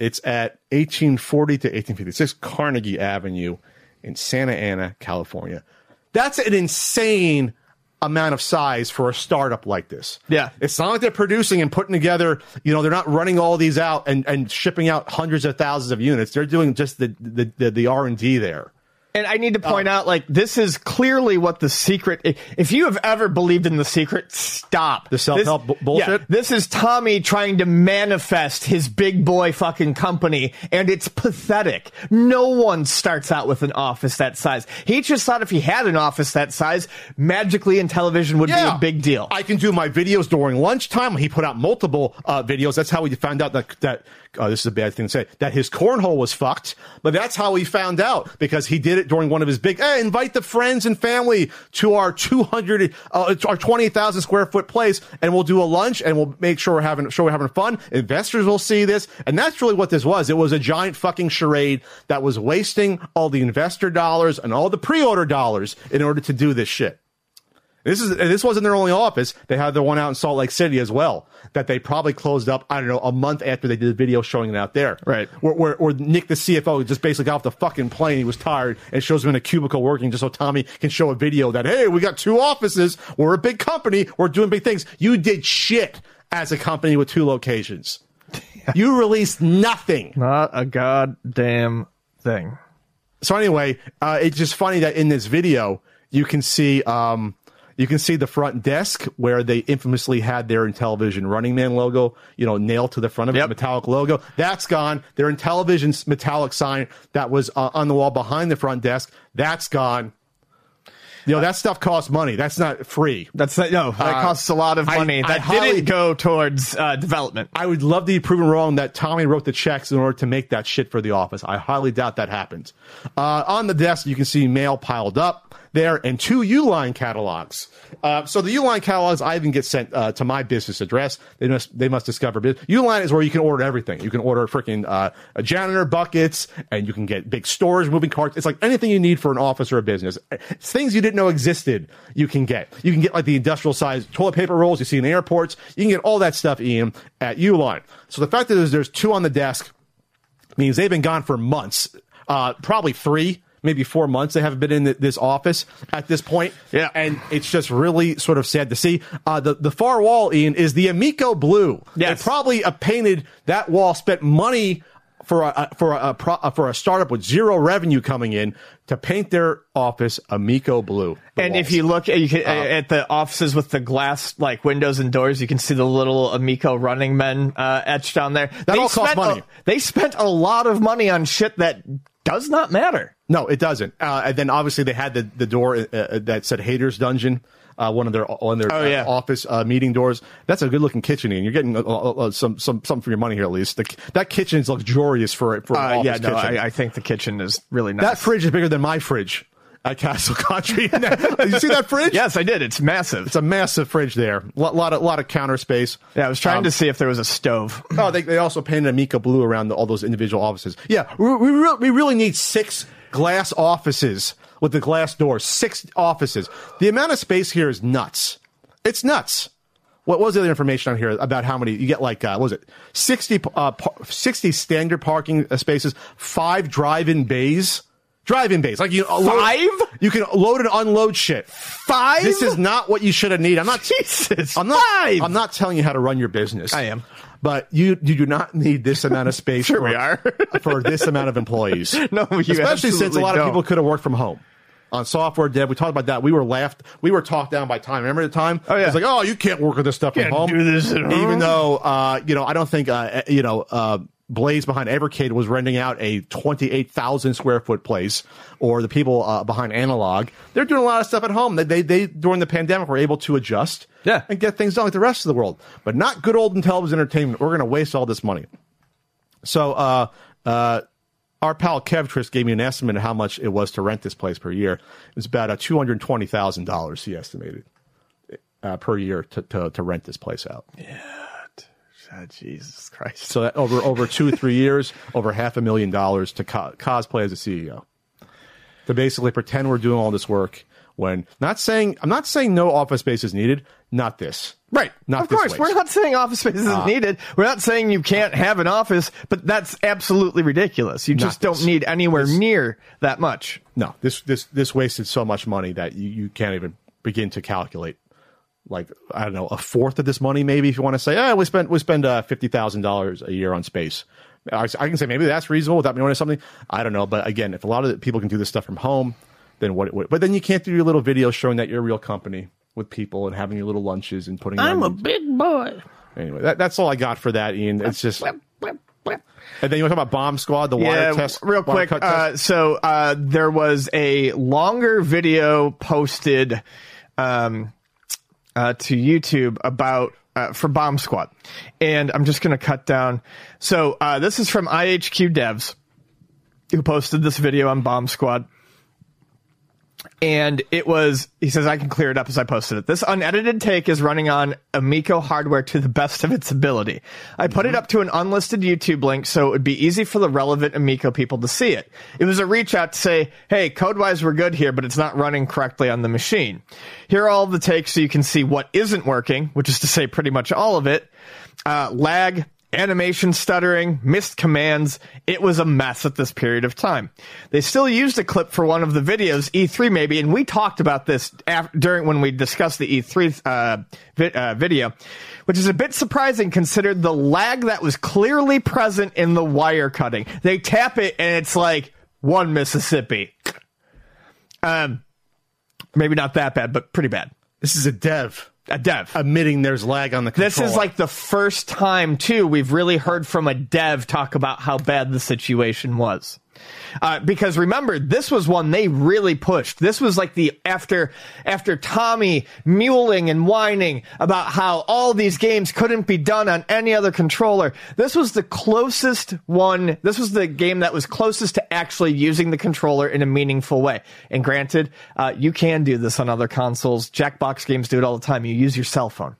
It's at 1840 to 1856 Carnegie Avenue in Santa Ana, California. That's an insane amount of size for a startup like this. Yeah. It's not like they're producing and putting together, you know, they're not running all these out and, and shipping out hundreds of thousands of units. They're doing just the, the, the, the R&D there. And I need to point out, like, this is clearly what the secret. If you have ever believed in the secret, stop. The self-help This- bu- bullshit? Yeah, this is Tommy trying to manifest his big boy fucking company, and it's pathetic. No one starts out with an office that size. He just thought if he had an office that size, magically Intellivision would be a big deal. I can do my videos during lunchtime. He put out multiple uh, videos. That's how we found out that that uh, this is a bad thing to say that his cornhole was fucked. But that's how we found out because he did it during one of his big. Hey, invite the friends and family to our two hundred, uh, our twenty thousand square foot place, and we'll do a lunch and we'll make sure we're having sure we're having fun. Investors will see this, and that's really what this was. It was a giant fucking charade that was wasting all the investor dollars and all the pre-order dollars in order to do this shit. This is this wasn't their only office. They had the one out in Salt Lake City as well. That they probably closed up. I don't know a month after they did the video showing it out there. Right. Where, where, where Nick, the CFO, just basically got off the fucking plane. He was tired and shows him in a cubicle working just so Tommy can show a video that hey, we got two offices. We're a big company. We're doing big things. You did shit as a company with two locations. you released nothing. Not a goddamn thing. so anyway, uh, it's just funny that in this video you can see um, you can see the front desk where they infamously had their Intellivision Running Man logo, you know, nailed to the front of it, Yep. the metallic logo. That's gone. Their Intellivision's metallic sign that was uh, on the wall behind the front desk, that's gone. You know, that stuff costs money. That's not free. That's not, no. That Uh, costs a lot of money. I that highly- didn't go towards uh, development. I would love to be proven wrong that Tommy wrote the checks in order to make that shit for the office. I highly doubt that happened. Uh, on the desk, you can see mail piled up there and two Uline catalogs. Uh, so the Uline catalogs, I even get sent uh, to my business address. They must they must discover. bus- Uline is where you can order everything. You can order freaking uh, janitor buckets, and you can get big storage, moving carts. It's like anything you need for an office or a business. It's things you didn't know existed. You can get. You can get like the industrial size toilet paper rolls you see in airports. You can get all that stuff, Ian, at Uline. So the fact that there's, there's two on the desk means they've been gone for months, uh, probably three, maybe four months. They haven't been in this office at this point. Yeah. and it's just really sort of sad to see. Uh, the the far wall, Ian, is the Amico blue. Yes. they probably uh, painted that wall, spent money. For a, a- for a, a pro, uh, for a startup with zero revenue coming in to paint their office Amico blue, And if you look at, you can, at the offices with the glass like windows and doors, you can see the little Amico running men uh, etched on there. That all costs money. they spent a lot of money on shit that does not matter. No, it doesn't. Uh, and then obviously they had the the door uh, uh, that said "Haters Dungeon." Uh, one of their on their Oh, uh, yeah. office uh, meeting doors. That's a good looking kitchen, and you're getting some some something for your money here at least. The, that is luxurious for for Uh, yeah, no, kitchen. I, I think the kitchen is really nice. that fridge is bigger than my fridge. at Castle Country. did you see that fridge? Yes, I did. It's massive. It's a massive fridge there. A lot, lot, of, lot of counter space. yeah, I was trying Um, to see if there was a stove. Oh, they, they also painted Amico blue around the, all those individual offices. Yeah, we, we, re- we really need six glass offices with the glass doors. Six offices. The amount of space here is nuts. It's nuts. What was the other information on here about how many you get? Like, uh, what was it sixty? Uh, par- sixty standard parking uh, spaces, five drive-in bays. Drive-in bays, like you load- Five? You can load and unload shit. Five? This is not what you should have needed. I'm not. Jesus. I'm not. Five. I'm not telling you how to run your business. I am. But you you do not need this amount of space. Sure for, we are. for this amount of employees. No, you especially since a lot of don't. people could have worked from home. On software dev, we talked about that. We were laughed. We were talked down by time. Remember the time? Oh, yeah. It's like, oh, you can't work with this stuff Can't from home. do this at home. Even though, uh, you know, I don't think, uh, you know, uh, Blaze behind Evercade was renting out a 28,000 square foot place, or the people uh, behind Analog. They're doing a lot of stuff at home. They, they, they, during the pandemic, were able to adjust Yeah. and get things done like the rest of the world. But not good old Intellivision Entertainment. We're going to waste all this money. So, uh, uh, our pal Kevtris gave me an estimate of how much it was to rent this place per year. It was about uh, two hundred twenty thousand dollars. He estimated uh, per year to, to to rent this place out. Oh, Jesus Christ. So that over over two three years, over half a million dollars to co- cosplay as a CEO. To basically pretend we're doing all this work when not saying I'm not saying no office space is needed. Not this. Right. Not of this course. waste. We're not saying office space isn't ah. needed. We're not saying you can't have an office, but that's absolutely ridiculous. You just this. don't need anywhere near that much. No, this this this wasted so much money that you, you can't even begin to calculate. Like I don't know, a fourth of this money, maybe if you want to say, ah, we spend we spend uh, fifty thousand dollars a year on space. I, I can say maybe that's reasonable without me knowing something. I don't know, but again, if a lot of the people can do this stuff from home, then what? what but then you can't do your little video showing that you're a real company with people and having your little lunches and putting. I'm a on, big boy. anyway. That, that's all I got for that, Ian. It's just. And then you want to talk about Bomb Squad, the wire Yeah, test, real wire quick. cut Uh, test? so uh, there was a longer video posted um, uh, to YouTube about uh, for Bomb Squad, and I'm just going to cut down. So uh, this is from IHQ Devs, who posted this video on Bomb Squad. And it was, he says, I can clear it up as I posted it. This unedited take is running on Amico hardware to the best of its ability. I put it up to an unlisted YouTube link so it would be easy for the relevant Amico people to see it. It was a reach out to say, hey, code-wise we're good here, but it's not running correctly on the machine. Here are all the takes so you can see what isn't working, which is to say pretty much all of it. Uh, lag, animation stuttering, missed commands. It was a mess at this period of time. They still used a clip for one of the videos, E3 maybe, and we talked about this af- during when we discussed the E3 uh, vi- uh, video, which is a bit surprising considered the lag that was clearly present in the wire cutting. They tap it and it's like one Mississippi. Um, maybe not that bad, but pretty bad. this is a dev A dev. admitting there's lag on the. This is like the first time too we've really heard from a dev talk about how bad the situation was. Uh, because remember, this was one they really pushed. This was like the after after Tommy mewling and whining about how all these games couldn't be done on any other controller. This was the closest one. This was the game that was closest to actually using the controller in a meaningful way. And granted, uh, you can do this on other consoles. Jackbox games do it all the time. You use your cell phone.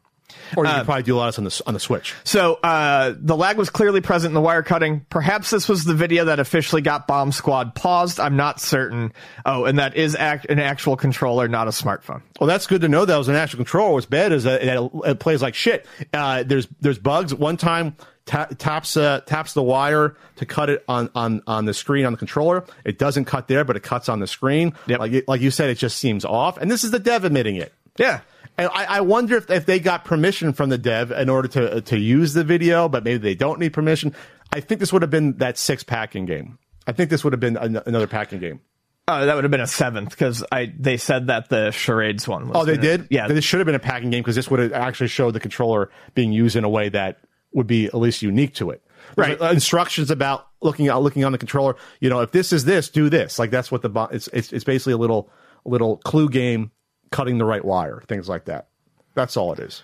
Or uh, you can probably do a lot of this on the on the Switch. So uh, the lag was clearly present in the wire cutting. Perhaps this was the video that officially got Bomb Squad paused. I'm not certain. Oh, and that is act- an actual controller, not a smartphone. Well, that's good to know. That was an actual controller. What's bad is that it, it plays like shit. Uh, there's there's bugs. One time ta- taps uh, taps the wire to cut it on, on on the screen on the controller. It doesn't cut there, but it cuts on the screen. Yep. Like it- like you said, it just seems off. And this is the dev admitting it. Yeah. And I, I wonder if, if they got permission from the dev in order to to use the video, but maybe they don't need permission. I think this would have been that six pack-in game. I think this would have been an, another pack-in game. Oh, that would have been a seventh because I they said that the charades one. Was Oh, they gonna- did. Yeah. this should have been a pack-in game because this would have actually showed the controller being used in a way that would be at least unique to it. There's, Right. uh, instructions about looking at looking on the controller. You know, if this is this, do this. Like that's what the bo- it's it's it's basically a little little clue game, cutting the right wire, things like that. That's all it is.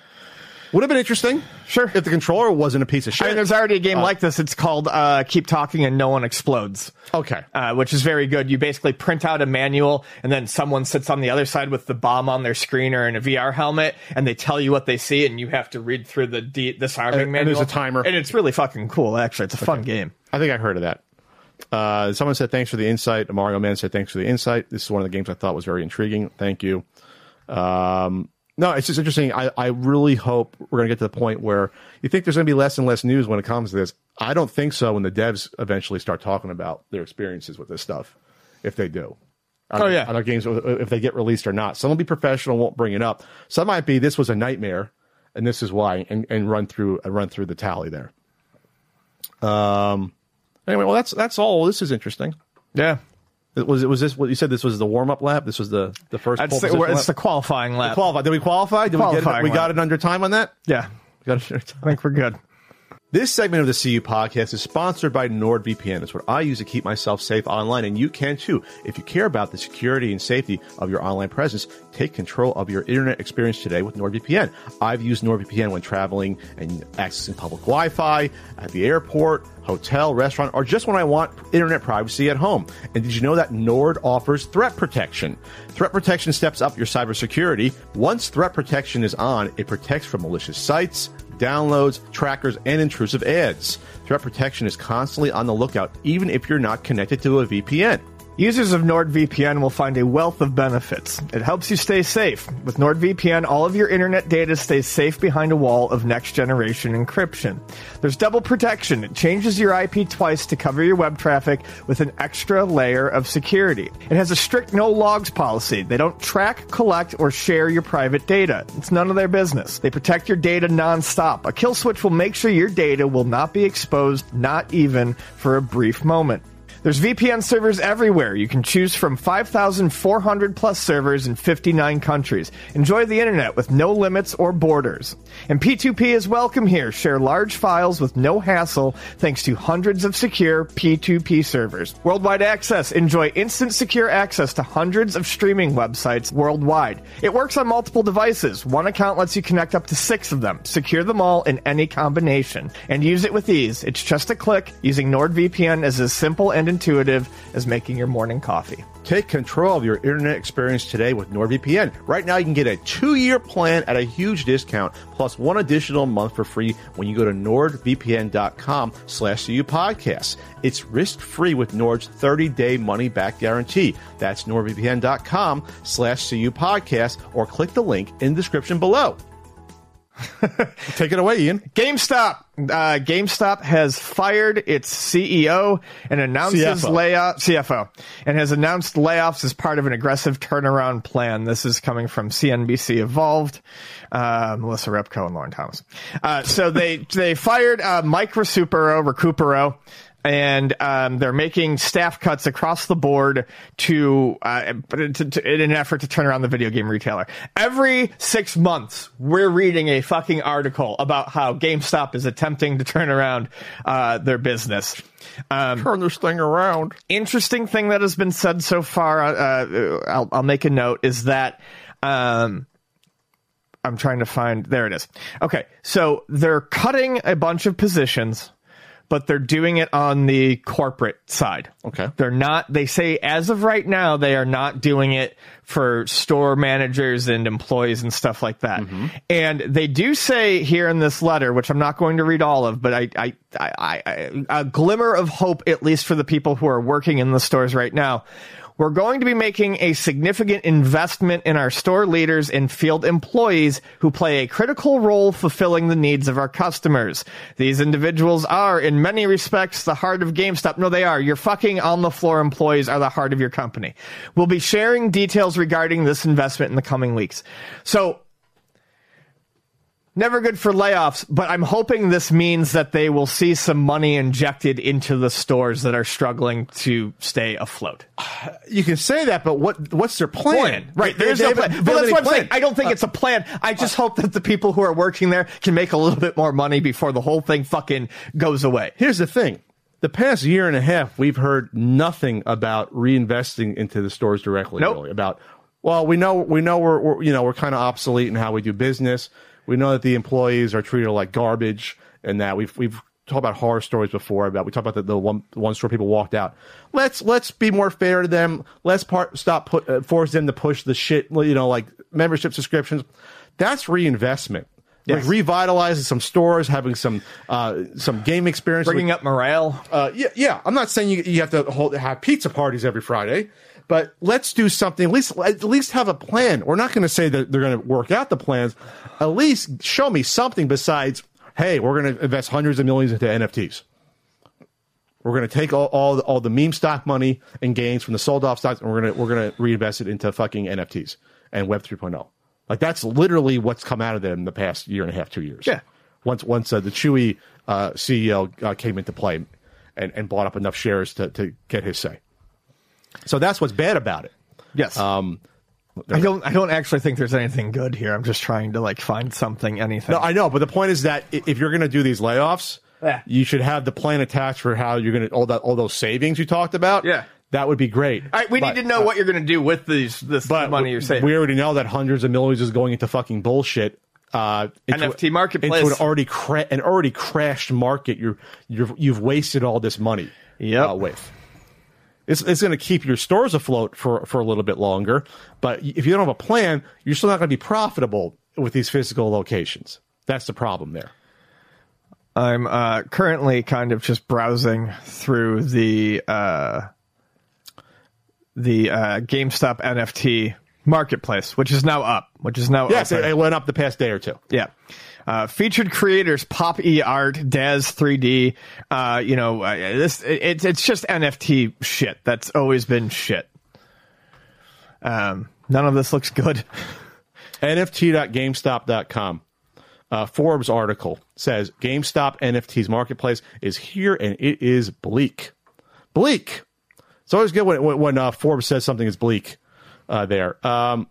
Would have been interesting. Sure. If the controller wasn't a piece of shit. I mean, there's already a game like this. It's called uh, "Keep Talking and No One Explodes." okay. uh, which is very good. You basically print out a manual, and then someone sits on the other side with the bomb on their screen or in a VR helmet, and they tell you what they see, and you have to read through the de- disarming And- and there's a timer. and it's really fucking cool. Actually, it's a fun game. I think I heard of that. Uh, someone said thanks for the insight. Mario Man said thanks for the insight. This is one of the games I thought was very intriguing. Thank you. Um, no, it's just interesting. I, I really hope we're going to get to the point where you think there's going to be less and less news when it comes to this. I don't think so when the devs eventually start talking about their experiences with this stuff, if they do. Oh, yeah. Other games, if they get released or not. Some will be professional, won't bring it up. Some might be this was a nightmare, and this is why, and, and run through uh, run through the tally there. Um. Anyway, well, that's that's all. This is interesting. Yeah, was it was this what you said? This was the warm up lap. This was the the first. I'd pole say position it's the qualifying lap. qualify. Did we qualify? Did we get it? Qualifying We got lap. it under time on that. yeah, We got it under time. I think we're good. This segment of the CU podcast is sponsored by NordVPN. It's what I use to keep myself safe online, and you can too. If you care about the security and safety of your online presence, take control of your internet experience today with NordVPN. I've used NordVPN when traveling and accessing public Wi-Fi at the airport, hotel, restaurant, or just when I want internet privacy at home. And did you know that Nord offers threat protection? Threat protection steps up your cybersecurity. Once threat protection is on, it protects from malicious sites, downloads, trackers, and intrusive ads. Threat protection is constantly on the lookout, even if you're not connected to a VPN. Users of NordVPN will find a wealth of benefits. It helps you stay safe. With NordVPN, all of your internet data stays safe behind a wall of next generation encryption. There's double protection. It changes your IP twice to cover your web traffic with an extra layer of security. It has a strict no logs policy. They don't track, collect, or share your private data. It's none of their business. They protect your data nonstop. A kill switch will make sure your data will not be exposed, not even for a brief moment. There's VPN servers everywhere. You can choose from 5,400 plus servers in 59 countries. Enjoy the internet with no limits or borders. And P2P is welcome here. Share large files with no hassle thanks to hundreds of secure P2P servers. Worldwide access. Enjoy instant secure access to hundreds of streaming websites worldwide. It works on multiple devices. One account lets you connect up to six of them. Secure them all in any combination. And use it with ease. It's just a click. Using NordVPN is as simple and intuitive as making your morning coffee. Take control of your internet experience today with NordVPN. Right now, you can get a two-year plan at a huge discount, plus one additional month for free when you go to nordvpn.com slash CU podcast. It's risk-free with Nord's 30-day money-back guarantee. That's nordvpn.com slash CU podcast, or click the link in the description below. Take it away, Ian. GameStop. Uh, GameStop has fired its CEO and announces CFO. layoff CFO and has announced layoffs as part of an aggressive turnaround plan. This is coming from CNBC Evolved, uh, Melissa Repko and Lauren Thomas. Uh, so they they fired uh, Mike Recupero, Recupero and um, they're making staff cuts across the board to, uh, to, to in an effort to turn around the video game retailer. Every six months, we're reading a fucking article about how GameStop is attempting to turn around uh, their business. Um, Turn this thing around. interesting thing that has been said so far. Uh, I'll, I'll make a note is that. Um, I'm trying to find. There it is. Okay, so they're cutting a bunch of positions, but they're doing it on the corporate side. Okay. They're not. They say as of right now, they are not doing it for store managers and employees and stuff like that. Mm-hmm. And they do say here in this letter, which I'm not going to read all of, but I, I, I, I, I a glimmer of hope, at least for the people who are working in the stores right now. We're going to be making a significant investment in our store leaders and field employees who play a critical role fulfilling the needs of our customers. These individuals are, in many respects, the heart of GameStop. No, they are. Your fucking on the floor employees are the heart of your company. We'll be sharing details regarding this investment in the coming weeks. So, never good for layoffs, but I'm hoping this means that they will see some money injected into the stores that are struggling to stay afloat. You can say that, but what what's their plan? Right, there's they no plan. But that's what I'm plan. saying. I don't think it's a plan. I just uh, hope that the people who are working there can make a little bit more money before the whole thing fucking goes away. Here's the thing. The past year and a half, we've heard nothing about reinvesting into the stores directly. Nope. Really, about well, we know we know we're, we're you know we're kind of obsolete in how we do business. We know that the employees are treated like garbage, and that we've we've talked about horror stories before. About we talked about the, the one the one store people walked out. Let's let's be more fair to them. Let's part stop put uh, force them to push the shit. You know, like membership subscriptions. That's reinvestment. Yes. Like revitalizing some stores, having some uh, some game experience, Bringing up morale. uh, yeah, yeah. I'm not saying you, you have to hold, have pizza parties every Friday, but let's do something. At least at least have a plan. We're not going to say that they're going to work out the plans. At least show me something besides, hey, we're going to invest hundreds of millions into NFTs. We're going to take all, all all the meme stock money and gains from the sold off stocks, and we're going to we're going to reinvest it into fucking NFTs and Web 3.0. Like that's literally what's come out of them in the past year and a half, two years. Yeah. Once once uh, the Chewy uh, CEO uh, came into play and, and bought up enough shares to, to get his say. So that's what's bad about it. Yes. Um, I don't. I don't actually think there's anything good here. I'm just trying to like find something, anything. No, I know, but the point is that if you're going to do these layoffs, Yeah. you should have the plan attached for how you're going to all that all those savings you talked about. Yeah. that would be great. All right, we But, need to know uh, what you're going to do with these this but money you're saving. We already know that hundreds of millions is going into fucking bullshit. Uh, into, NFT marketplace. into an already cra- an already crashed market. You're you're you've wasted all this money. Yep. uh, with. It's, it's going to keep your stores afloat for, for a little bit longer, but if you don't have a plan, you're still not going to be profitable with these physical locations. That's the problem there. I'm uh, currently kind of just browsing through the uh, the uh, GameStop NFT marketplace, which is now up, which is now Yes, open. it, it went up the past day or two. Yeah. Uh, featured creators Pop E Art, Daz 3D. Uh, you know, uh, this it's it's just NFT shit. That's always been shit. Um, none of this looks good. NFT.GameStop.com. Uh, Forbes article says GameStop NFTs marketplace is here and it is bleak. Bleak. It's always good when, when, when uh, Forbes says something is bleak uh, there. Um,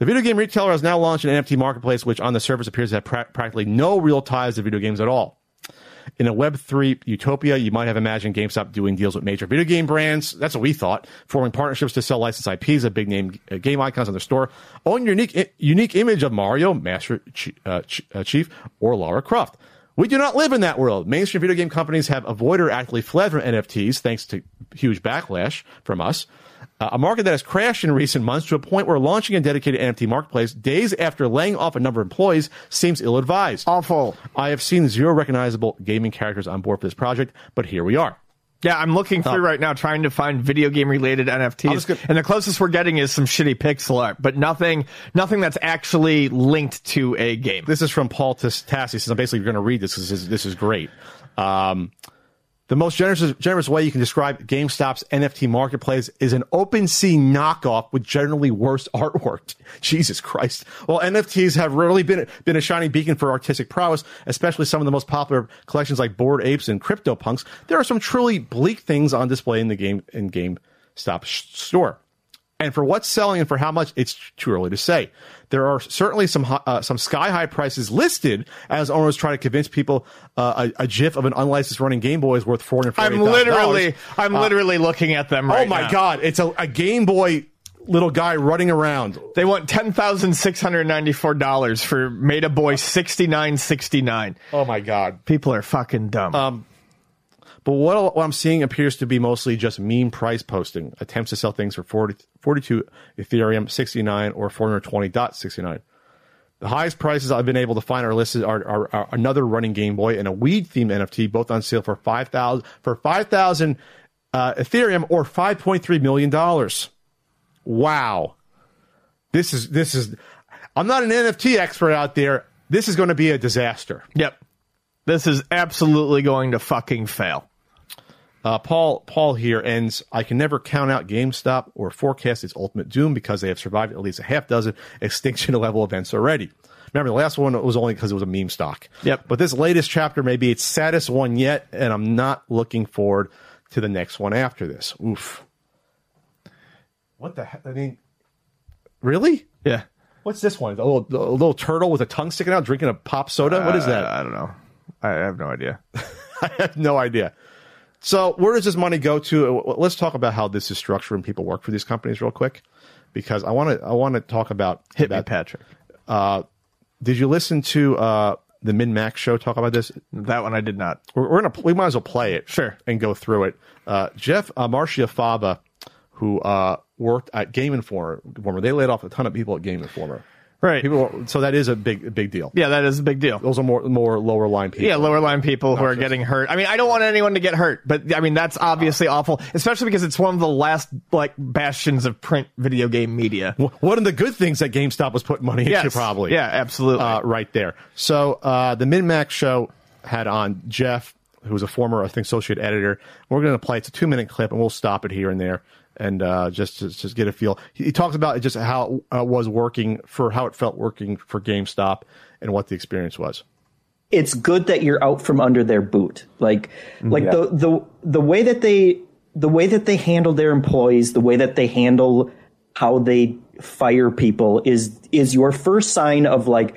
the video game retailer has now launched an NFT marketplace, which on the surface appears to have pra- practically no real ties to video games at all. In a Web3 utopia, you might have imagined GameStop doing deals with major video game brands. That's what we thought. Forming partnerships to sell licensed IPs of big name uh, game icons on their store. Own your unique, unique image of Mario, Master uh, uh, Chief, or Lara Croft. We do not live in that world. Mainstream video game companies have avoided or actively fled from NFTs thanks to huge backlash from us. Uh, a market that has crashed in recent months to a point where launching a dedicated NFT marketplace days after laying off a number of employees seems ill advised. Awful. I have seen zero recognizable gaming characters on board for this project, but here we are. Yeah, I'm looking through right now trying to find video game related NFTs, gonna- and the closest we're getting is some shitty pixel art, but nothing, nothing that's actually linked to a game. This is from Paul Tas- Tassi. Says I'm basically going to read this. This is this is great. Um, the most generous generous way you can describe GameStop's NFT marketplace is an OpenSea knockoff with generally worse artwork. Jesus Christ! Well, NFTs have really been been a shining beacon for artistic prowess, especially some of the most popular collections like Bored Apes and CryptoPunks. There are some truly bleak things on display in the game in GameStop store. And for what's selling and for how much, it's too early to say. There are certainly some uh, some sky high prices listed as owners try to convince people uh, a, a GIF of an unlicensed running Game Boy is worth four hundred. I'm literally, I'm literally looking at them right Oh my now. God! It's a, a Game Boy little guy running around. They want ten thousand six hundred ninety four dollars for Meta Boy sixty nine sixty nine. Oh my God! People are fucking dumb. But what, what I'm seeing appears to be mostly just meme price posting attempts to sell things for 40, 42 Ethereum, 69 or 420.69. The highest prices I've been able to find are listed are, are, are another running Game Boy and a weed themed NFT, both on sale for five thousand for five thousand uh, Ethereum or five point three million dollars. Wow, this is this is. I'm not an NFT expert out there. This is going to be a disaster. yep, this is absolutely going to fucking fail. Uh, Paul Paul here ends. I can never count out GameStop or forecast its ultimate doom because they have survived at least a half dozen extinction level events already. Remember, the last one was only because it was a meme stock. Yep. But this latest chapter may be its saddest one yet, and I'm not looking forward to the next one after this. Oof. What the heck? I mean, really? Yeah, What's this one? A little, a little turtle with a tongue sticking out drinking a pop soda? what is that? I don't know. I have no idea. I have no idea. So, where does this money go to? Let's talk about how this is structured and people work for these companies real quick, because I want to I want to talk about Hit me, about Patrick. did you listen to uh, the MinnMax show talk about this? That one I did not. We're, we're gonna we might as well play it, Sure. and go through it. Uh, Jeff uh, Marchiafava, who uh, worked at Game Informer, they laid off a ton of people at Game Informer. Right. People, so that is a big a big deal. Yeah, that is a big deal. Those are more more lower line people. Yeah, lower line people who are just- getting hurt. I mean, I don't want anyone to get hurt, but I mean that's obviously awful, especially because it's one of the last like bastions of print video game media. One of the good things that GameStop was putting money into, probably. Yeah, absolutely. Uh, right there. So uh, the MinnMax show had on Jeff, who was a former, I think, associate editor. We're going to play. It's a two minute clip, and we'll stop it here and there, and uh, just to, just get a feel. He, he talks about just how it uh, was working for how it felt working for GameStop and what the experience was. it's good that you're out from under their boot. Like like Yeah. the the the way that they the way that they handle their employees, the way that they handle how they fire people is is your first sign of like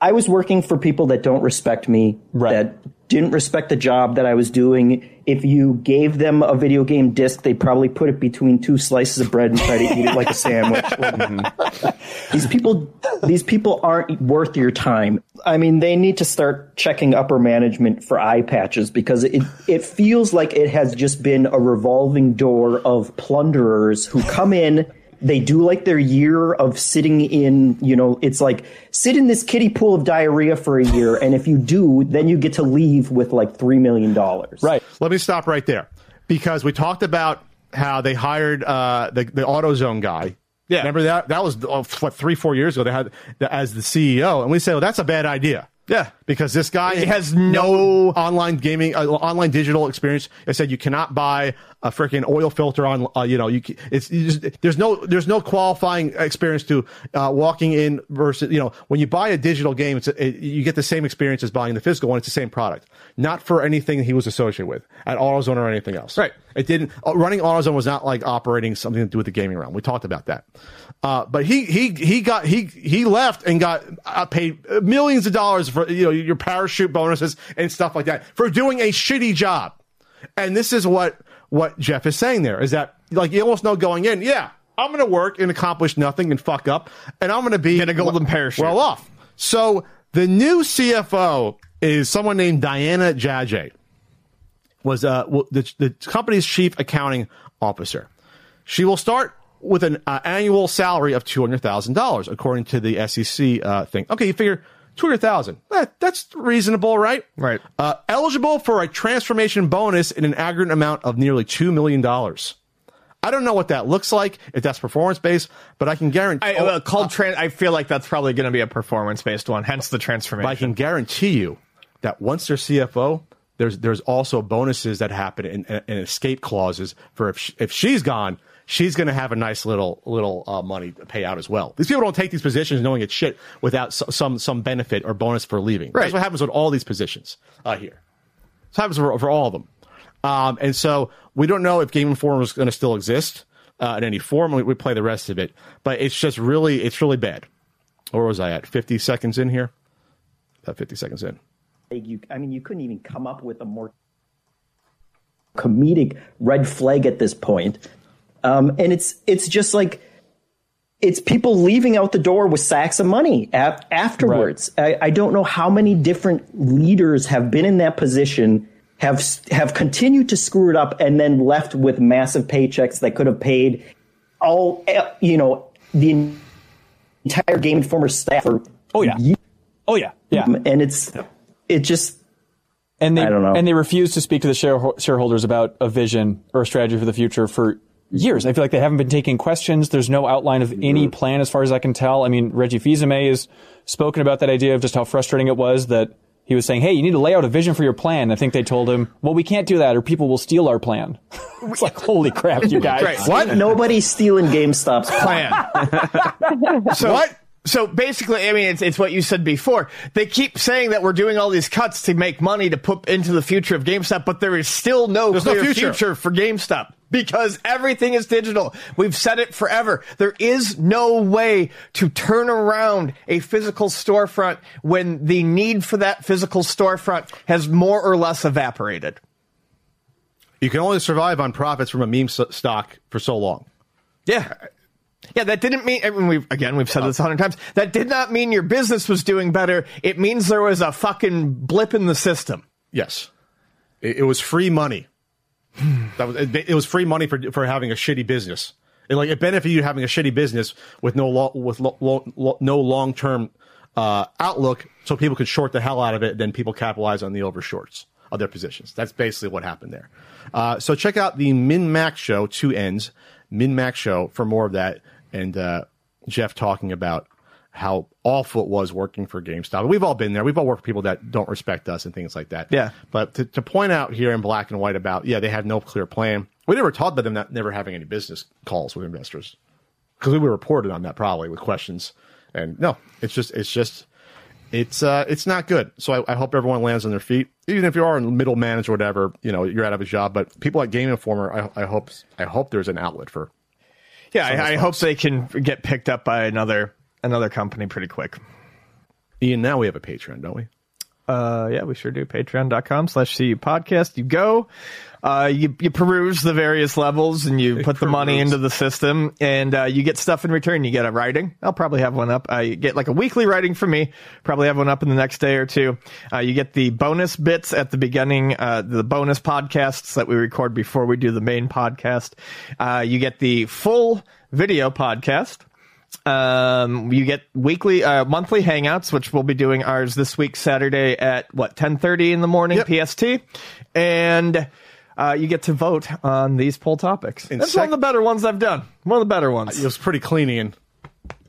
I was working for people that don't respect me, Right. that didn't respect the job that I was doing. If you gave them a video game disc, they'd probably put it between two slices of bread and try to eat it like a sandwich. Mm-hmm. these people these people aren't worth your time. I mean, they need to start checking upper management for eye patches because it it feels like it has just been a revolving door of plunderers who come in they do like their year of sitting in, you know, it's like sit in this kiddie pool of diarrhea for a year and if you do, then you get to leave with like 3 million dollars. Right. Let me stop right there because we talked about how they hired uh, the the AutoZone guy. Yeah. remember that? That was uh, what three four years ago. They had the, as the CEO, and we say, well, that's a bad idea. Yeah. because this guy He has no- online gaming, uh, online digital experience. It said you cannot buy a freaking oil filter on. Uh, you know, you it's you just, there's no there's no qualifying experience to uh, walking in versus you know when you buy a digital game, it's it, you get the same experience as buying the physical one. It's the same product, not for anything he was associated with at AutoZone or anything else. Right. It didn't uh, running AutoZone was not like operating something to do with the gaming realm. We talked about that. Uh, but he he he got he he left and got uh, paid millions of dollars for you know your parachute bonuses and stuff like that for doing a shitty job. And this is what what Jeff is saying there is that like you almost know going in, yeah, I'm going to work and accomplish nothing and fuck up, and I'm going to be in a golden parachute. well off. So the new CFO is someone named Diana Jajeh was uh, the, the company's chief accounting officer. She will start with an uh, annual salary of two hundred thousand dollars, according to the SEC uh, thing. Okay, you figure two hundred thousand. That, that's reasonable, right? Right. Uh, eligible for a transformation bonus in an aggregate amount of nearly two million dollars. I don't know what that looks like if that's performance based, but I can guarantee. I, uh, called tran- I feel like that's probably going to be a performance based one, hence the transformation. But I can guarantee you that once they're CFO, there's there's also bonuses that happen and, and escape clauses for if she, if she's gone, she's going to have a nice little little uh, money to pay out as well. These people don't take these positions knowing it's shit without s- some some benefit or bonus for leaving. Right. That's what happens with all these positions uh, here. This happens for, for all of them. Um, and so we don't know if Game Informer is going to still exist uh, in any form. We, we play the rest of it, but it's just really it's really bad. Where was I at? Fifty seconds in here. About fifty seconds in. You, I mean, you couldn't even come up with a more comedic red flag at this point. Um, and it's it's just like it's people leaving out the door with sacks of money a- afterwards. I, I don't know how many different leaders have been in that position, have have continued to screw it up, and then left with massive paychecks that could have paid all eh, you know the entire Game Informer staff. Oh yeah. Oh yeah. Yeah. and it's it just And they I don't know. and they refuse to speak to the shareholders about a vision or a strategy for the future for years. I feel like they haven't been taking questions. There's no outline of any mm-hmm. plan as far as I can tell. I mean, Reggie Fils-Aimé has spoken about that idea of just how frustrating it was that he was saying, "Hey, you need to lay out a vision for your plan." I think they told him, "Well, we can't do that, or people will steal our plan." it's like, holy crap, you guys! Right. What? nobody's stealing GameStop's plan. so What? So basically, I mean, it's it's what you said before. They keep saying that we're doing all these cuts to make money to put into the future of GameStop, but there is still no There's no clear future. future for GameStop because everything is digital. We've said it forever. There is no way to turn around a physical storefront when the need for that physical storefront has more or less evaporated. You can only survive on profits from a meme stock for so long. Yeah. Yeah, that didn't mean. I mean, we've again we've said this a hundred times. That did not mean your business was doing better. It means there was a fucking blip in the system. Yes, it, it was free money. That was it, it was free money for for having a shitty business. It, like it benefited you having a shitty business with no lo, with lo, lo, no long term uh, outlook, so people could short the hell out of it. Then people capitalize on the over shorts of their positions. That's basically what happened there. Uh, so check out the MinnMax show, two ends, MinnMax show for more of that, and uh, Jeff talking about how awful it was working for GameStop. We've all been there. We've all worked for people that don't respect us and things like that. Yeah. But to, to point out here in black and white about, yeah, they have no clear plan. We never talked about them not never having any business calls with investors because we were reported on that probably with questions. And no, it's just, it's just, it's, uh, it's not good. So I, I hope everyone lands on their feet. Even if you are in middle manage or whatever, you know, you're out of a job. But people like Game Informer, I, I hope, I hope there's an outlet for. Yeah, I, I hope they can get picked up by another another company pretty quick. Ian, now we have a Patreon, don't we? Uh, yeah, we sure do. Patreon.com slash CU podcast. You go, uh, you, you peruse the various levels and you put the money into the system and, uh, you get stuff in return. You get a writing. I'll probably have one up. Uh, get like a weekly writing from me. Probably have one up in the next day or two. Uh, you get the bonus bits at the beginning, uh, the bonus podcasts that we record before we do the main podcast. Uh, you get the full video podcast. Um, you get weekly, uh, monthly hangouts, which we'll be doing ours this week, Saturday at what, 1030 in the morning Yep. PST. And, uh, you get to vote on these poll topics. In That's sec- one of the better ones I've done. One of the better ones. It was pretty clean, Ian.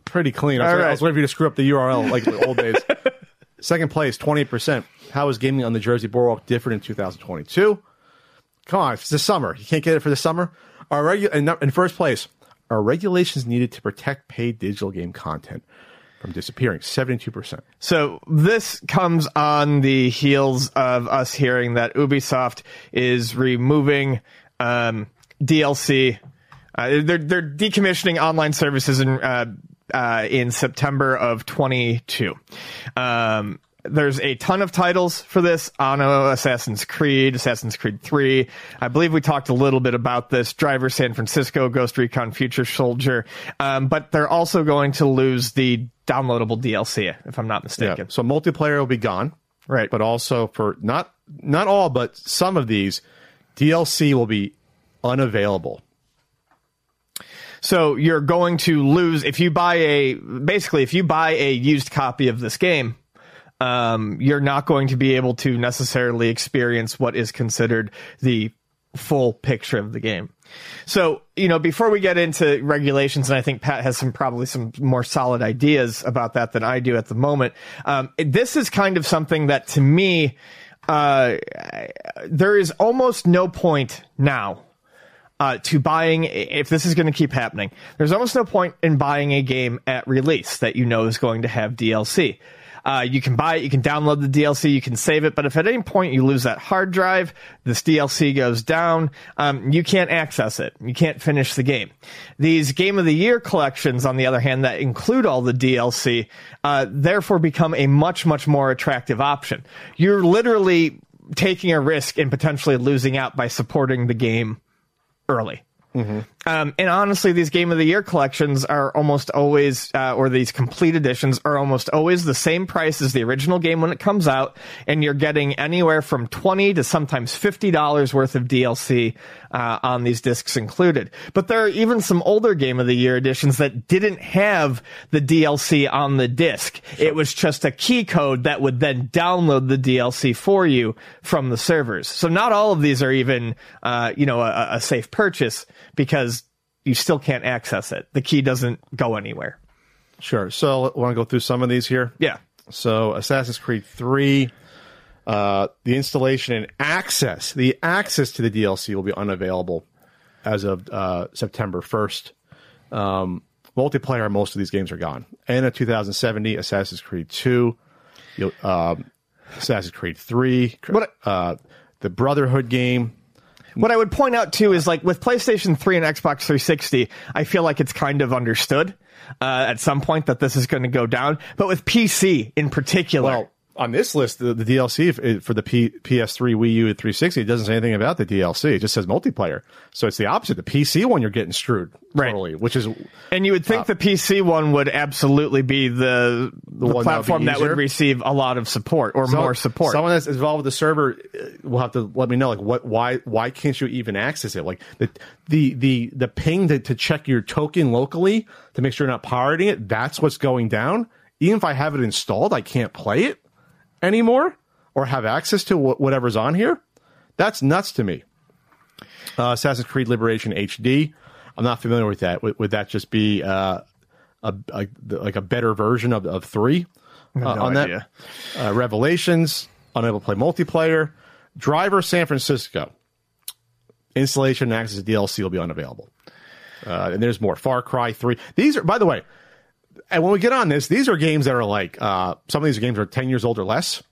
Pretty clean. I was, All I was waiting for you to screw up the URL like the old days. Second place, 28%. How is gaming on the Jersey Boardwalk different in 2022? Come on, it's the summer. You can't get it for the summer. Are regu- in, in first place, are regulations needed to protect paid digital game content from disappearing? 72%. So this comes on the heels of us hearing that Ubisoft is removing um, DLC. Uh, they're they're decommissioning online services in uh, uh, in September of 22. Um, there's a ton of titles for this. Anno, Assassin's Creed, Assassin's Creed 3. I believe we talked a little bit about this. Driver San Francisco, Ghost Recon Future Soldier. Um, but they're also going to lose the downloadable DLC, if I'm not Yeah. mistaken. So multiplayer will be gone. Right. But also for not not all, but some of these, DLC will be unavailable. So you're going to lose if you buy a basically if you buy a used copy of this game, um, you're not going to be able to necessarily experience what is considered the full picture of the game. So, you know, before we get into regulations, and I think Pat has some probably some more solid ideas about that than I do at the moment. Um, this is kind of something that to me, uh, there is almost no point now uh, to buying if this is going to keep happening there's almost no point in buying a game at release that you know is going to have dlc uh, you can buy it you can download the dlc you can save it but if at any point you lose that hard drive this dlc goes down. Um, you can't access it. You can't finish the game. These game of the year collections on the other hand that include all the dlc uh, therefore become a much much more attractive option. You're literally taking a risk and potentially losing out by supporting the game early. Um, and honestly, these Game of the Year collections are almost always, uh, or these complete editions are almost always the same price as the original game when it comes out, and you're getting anywhere from twenty to sometimes fifty dollars worth of DLC uh, on these discs included. But there are even some older Game of the Year editions that didn't have the DLC on the disc. It was just a key code that would then download the DLC for you from the servers. So not all of these are even, uh, you know, a, a safe purchase because you still can't access it. The key doesn't go anywhere. Sure. So, want to go through some of these here? Yeah. So Assassin's Creed 3, uh, the installation and access, the access to the DLC will be unavailable as of uh, September 1st. Um, multiplayer, most of these games are gone. Anno 2070, Assassin's Creed 2, you'll, um, Assassin's Creed 3, What- uh, the Brotherhood game. What I would point out too is like with PlayStation 3 and Xbox 360, I feel like it's kind of understood uh, at some point that this is going to go down. But with PC in particular, Well, on this list, the, the DLC for the P, PS3, Wii U, and 360, it doesn't say anything about the DLC. It just says multiplayer. So it's the opposite. The PC one, you're getting screwed Right. totally, which is And you would think the PC one would absolutely be the, the, one that would platform that would receive a lot of support or So- more support. Someone that's involved with the server uh, will have to let me know, like, what, why, why can't you even access it? Like the, the, the, the ping to, to check your token locally to make sure you're not pirating it. That's what's going down. Even if I have it installed, I can't play it anymore or have access to wh- whatever's on here. That's nuts to me. Uh, Assassin's Creed Liberation HD. I'm not familiar with that. Would, would that just be uh, a, a like a better version of, of three uh, no on idea. that? Uh, Revelations, unable to play multiplayer. Driver San Francisco. Installation and access to DLC will be unavailable. Uh, and there's more. Far Cry 3. These are, by the way, and when we get on this, these are games that are like, uh, some of these games are 10 years old or less.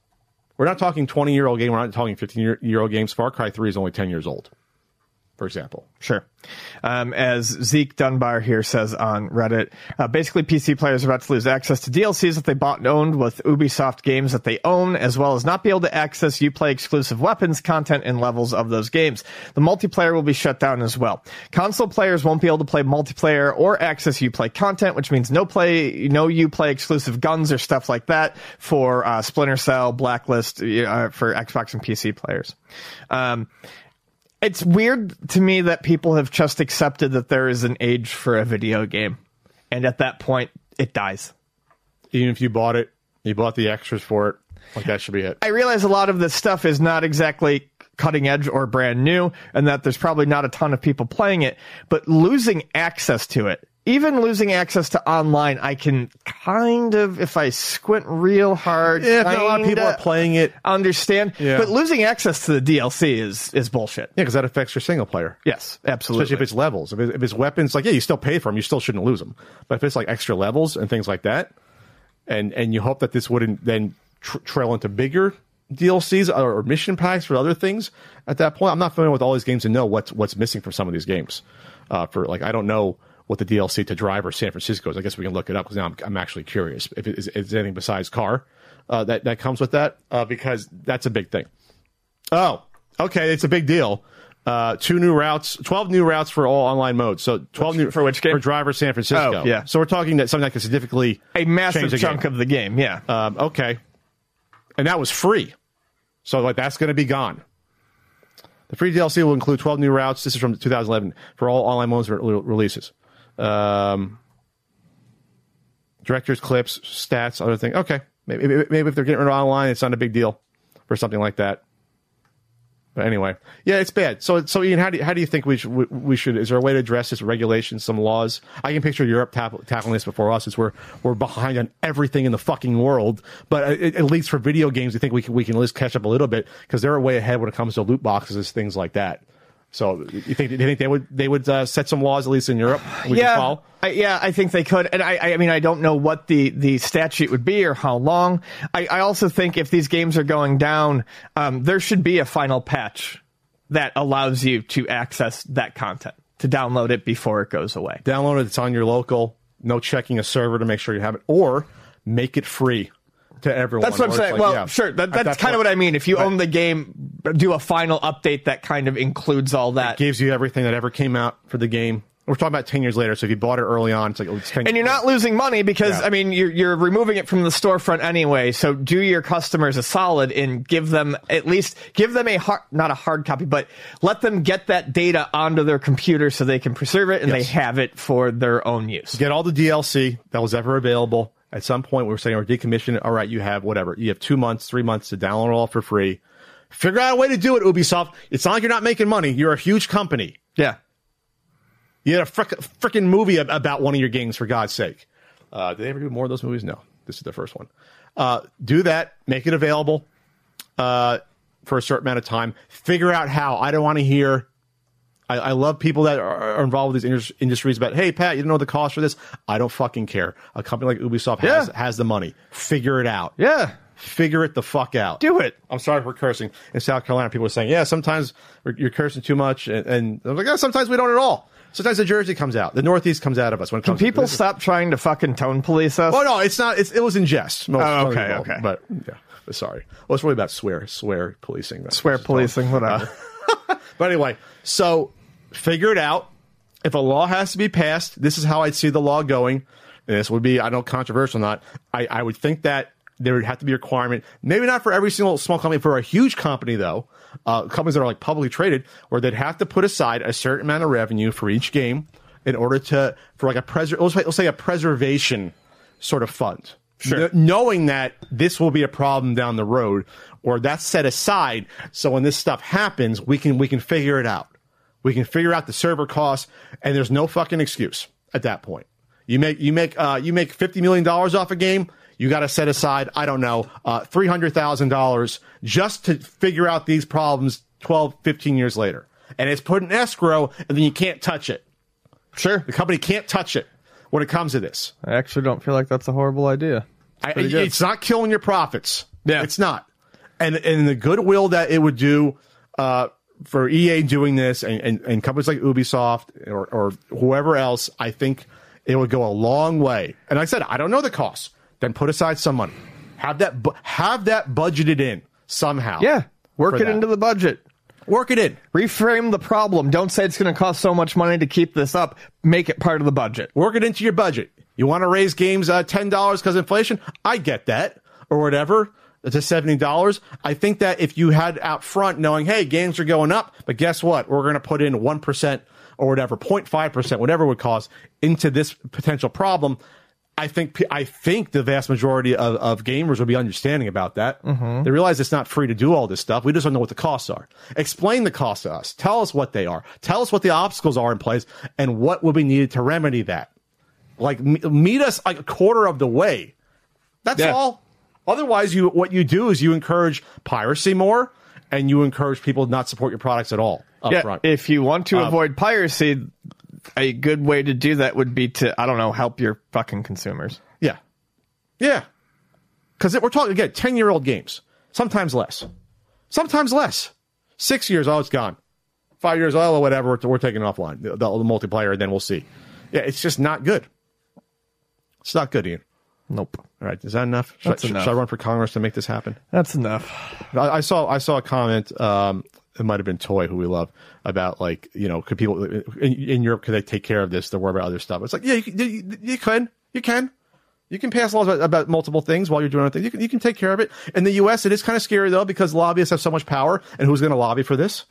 We're not talking 20 year old game. We're not talking 15 year, old games. Far Cry 3 is only 10 years old, for example. Sure. Um, as Zeke Dunbar here says on Reddit, uh, basically PC players are about to lose access to DLCs that they bought and owned with Ubisoft games that they own, as well as not be able to access Uplay exclusive weapons, content, and levels of those games. The multiplayer will be shut down as well. Console players won't be able to play multiplayer or access Uplay content, which means no play, no Uplay exclusive guns or stuff like that for uh, Splinter Cell, Blacklist uh, for Xbox and PC players. Um, it's weird to me that people have just accepted that there is an age for a video game. And at that point, it dies. Even if you bought it, you bought the extras for it, like that should be it. I realize a lot of this stuff is not exactly cutting edge or brand new, and that there's probably not a ton of people playing it, but losing access to it, even losing access to online, I can kind of, if I squint real hard, Yeah, a lot of people are playing it. Understand, Yeah. but losing access to the DLC is is bullshit. Yeah, because that affects your single player. Yes, absolutely. Especially if it's levels. If, it, if it's weapons, like, yeah, you still pay for them. You still shouldn't lose them. But if it's like extra levels and things like that, and and you hope that this wouldn't then tr- trail into bigger DLCs or, or mission packs for other things at that point. I'm not familiar with all these games to know what's what's missing from some of these games. Uh, for like, I don't know what the DLC to Driver San Francisco is. I guess we can look it up because now I'm, I'm actually curious if it is, is anything besides car uh, that that comes with that uh, because that's a big thing. Oh, okay, it's a big deal. Uh, two new routes, twelve new routes for all online modes. So twelve new for which game? For Driver San Francisco. Oh, yeah. So we're talking that something that could significantly a massive chunk game. of the game. Yeah. Um, okay, and that was free. So like that's going to be gone. The free DLC will include 12 new routes. This is from 2011 for all online modes re- releases. Um, director's clips, stats, other thing. Okay, maybe, maybe if they're getting rid of online, it's not a big deal for something like that. But anyway, yeah, it's bad. So, so Ian, how do you, how do you think we should we, should? Is there a way to address this? Regulations, some laws. I can picture Europe tack- tackling this before us. It's we're we're behind on everything in the fucking world. But at, at least for video games, we think we can we can at least catch up a little bit because they're way ahead when it comes to loot boxes, things like that. So, you think you think they would they would uh, set some laws at least in Europe? Yeah? I, yeah, I think they could, and I, I mean, I don't know what the the statute would be or how long. I, I also think if these games are going down, um, there should be a final patch that allows you to access that content to download it before it goes away. download it. It's on your local. No checking a server to make sure you have it, or make it free to everyone. That's what I'm saying. like, well, yeah, sure, that, at that's that kind of what I mean. If you own the game, do a final update that kind of includes all that. gives you everything that ever came out for the game. We're talking about ten years later, so if you bought it early on, it's like oh, it's ten. and you're not losing money because Yeah. I mean you're you're removing it from the storefront anyway. So do your customers a solid and give them at least give them a hard not a hard copy, but let them get that data onto their computer so they can preserve it and Yes. they have it for their own use. get all the DLC that was ever available. At some point, we were saying, or decommission it. All right, you have whatever. You have two months, three months to download it all for free. Figure out a way to do it, Ubisoft. It's not like you're not making money. You're a huge company. Yeah. You had a freaking movie about one of your games, for God's sake. Uh, did they ever do more of those movies? No. This is the first one. Uh, do that. Make it available uh, for a certain amount of time. Figure out how. I don't want to hear. I, I love people that are, are involved with these indus- industries about, hey, Pat, you don't know the cost for this. I don't fucking care. A company like Ubisoft has, Yeah. has the money. Figure it out. Yeah. Figure it the fuck out. Do it. I'm sorry for cursing. In South Carolina, people are saying, yeah, sometimes you're cursing too much. And, and I'm like, yeah, sometimes we don't at all. Sometimes the Jersey comes out. The Northeast comes out of us when it Can people stop trying to fucking tone police us? Oh no, it's not. It's, it was in jest. Most, Oh, okay, people, okay. But yeah, Sorry. Well, it's really about swear swear policing. Swear what it's called. policing, whatever. But anyway, so figure it out. If a law has to be passed, this is how I'd see the law going. And this would be, I don't know, controversial or not. I, I would think that there would have to be a requirement, maybe not for every single small company, for a huge company though, uh, companies that are like publicly traded, where they'd have to put aside a certain amount of revenue for each game in order to, for like a preser, let's say, let's say a preservation sort of fund. Sure. knowing that this will be a problem down the road, or that's set aside, so when this stuff happens, we can we can figure it out. We can figure out the server costs, and there's no fucking excuse at that point. You make you make uh, you make fifty million dollars off a game. You got to set aside, I don't know, uh, three hundred thousand dollars just to figure out these problems 12, 15 years later, and it's put in escrow, and then you can't touch it. sure. The company can't touch it when it comes to this. I actually don't feel like that's a horrible idea. I, it's not killing your profits. Yeah. it's not. And and the goodwill that it would do uh, for EA doing this and, and, and companies like Ubisoft or, or whoever else, I think it would go a long way. And like I said, I don't know the cost. Then put aside some money. Have that bu- have that budgeted in somehow. Yeah. Work it that. into the budget. Work it in. Reframe the problem. Don't say it's going to cost so much money to keep this up. Make it part of the budget. Work it into your budget. You want to raise games uh, ten dollars because inflation? I get that, or whatever. To seventy dollars. I think that if you had out front knowing, hey, games are going up, but guess what? We're going to put in one percent or whatever, 05 percent, whatever it would cost into this potential problem. I think I think the vast majority of, of gamers would be understanding about that. Mm-hmm. They realize it's not free to do all this stuff. We just don't know what the costs are. Explain the costs to us. Tell us what they are. Tell us what the obstacles are in place and what would be needed to remedy that. Like meet us like a quarter of the way. That's Yeah. all. Otherwise, you what you do is you encourage piracy more, and you encourage people to not support your products at all up yeah. front. If you want to Um, avoid piracy, a good way to do that would be to, I don't know, help your fucking consumers. Yeah. Yeah. Because we're talking, again, 10 year old games, sometimes less. Sometimes less. Six years, oh, it's gone. Five years, oh, whatever, we're, we're taking it offline, the, the, the multiplayer, then we'll see. Yeah, it's just not good. It's not good, Ian. Nope. All right, is that enough? Should, That's I, enough. should I run for Congress to make this happen? That's enough. I, I saw I saw a comment. Um, it might have been Toy, who we love, about like you know, could people in, in Europe could they take care of this? They're worried about other stuff. It's like yeah, you, can- you, you can, you can, you can pass laws about, about multiple things while you're doing other things. You can you can take care of it. In the U.S., it is kind of scary though because lobbyists have so much power, and who's going to lobby for this?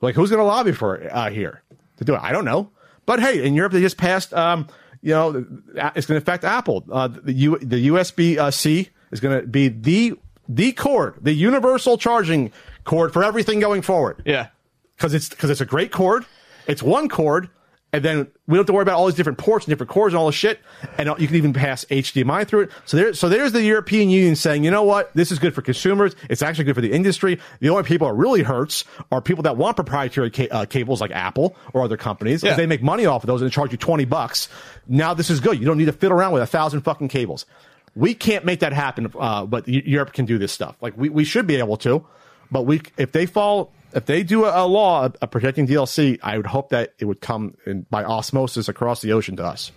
Like who's going to lobby for it uh, here to do it? I don't know. But hey, in Europe they just passed. Um, you know, it's going to affect Apple. Uh, the U, the USB uh, C is going to be the the cord, the universal charging cord for everything going forward Yeah. because it's because it's a great cord. It's one cord, and then we don't have to worry about all these different ports and different cores and all this shit. And you can even pass HDMI through it. So there, so there's the European Union saying, you know what, this is good for consumers. It's actually good for the industry. The only people that really hurts are people that want proprietary ca- uh, cables like Apple or other companies. Yeah. They make money off of those and they charge you twenty bucks. Now this is good. You don't need to fiddle around with a thousand fucking cables. We can't make that happen, uh, but Europe can do this stuff. Like we, we should be able to, but we if they fall if they do a, a law of, of protecting DLC, I would hope that it would come in, by osmosis across the ocean to us.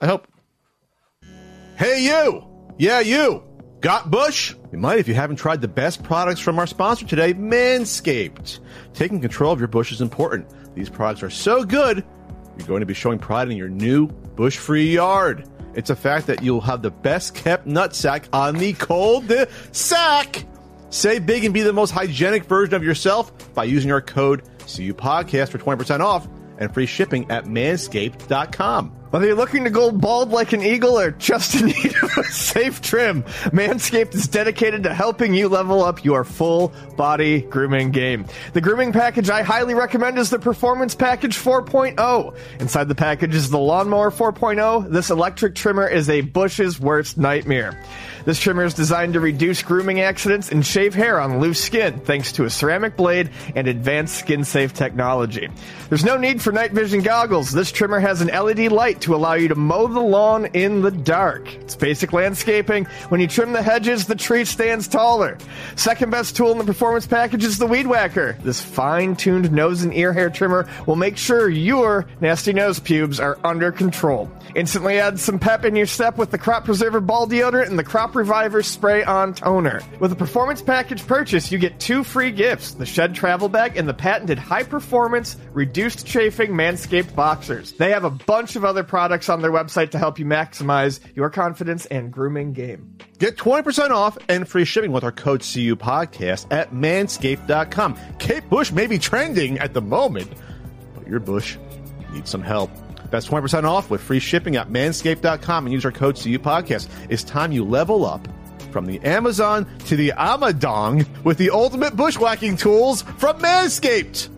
I hope. Hey you, yeah you, got Bush? You might if you haven't tried the best products from our sponsor today, Manscaped. Taking control of your bush is important. These products are so good, you're going to be showing pride in your new bush-free yard. It's a fact that you'll have the best kept nutsack on the cold sack. Save big and be the most hygienic version of yourself by using our code CU Podcast for 20% off and free shipping at manscaped.com. Whether you're looking to go bald like an eagle or just in need of a safe trim, Manscaped is dedicated to helping you level up your full body grooming game. The grooming package I highly recommend is the Performance Package 4.0. Inside the package is the Lawnmower 4.0. This electric trimmer is a bush's worst nightmare. This trimmer is designed to reduce grooming accidents and shave hair on loose skin thanks to a ceramic blade and advanced skin safe technology. There's no need for night vision goggles. This trimmer has an LED light to allow you to mow the lawn in the dark. It's basic landscaping. When you trim the hedges, the tree stands taller. Second best tool in the performance package is the Weed Whacker. This fine tuned nose and ear hair trimmer will make sure your nasty nose pubes are under control. Instantly add some pep in your step with the Crop Preserver Ball Deodorant and the Crop Reviver Spray On Toner. With a performance package purchase, you get two free gifts the Shed Travel Bag and the patented high performance, reduced chafing Manscaped Boxers. They have a bunch of other products on their website to help you maximize your confidence and grooming game. Get 20% off and free shipping with our code CU podcast at manscaped.com. Kate Bush may be trending at the moment, but your bush needs some help. That's 20% off with free shipping at manscaped.com and use our code CU podcast. It's time you level up from the Amazon to the Amadong with the ultimate bushwhacking tools from Manscaped.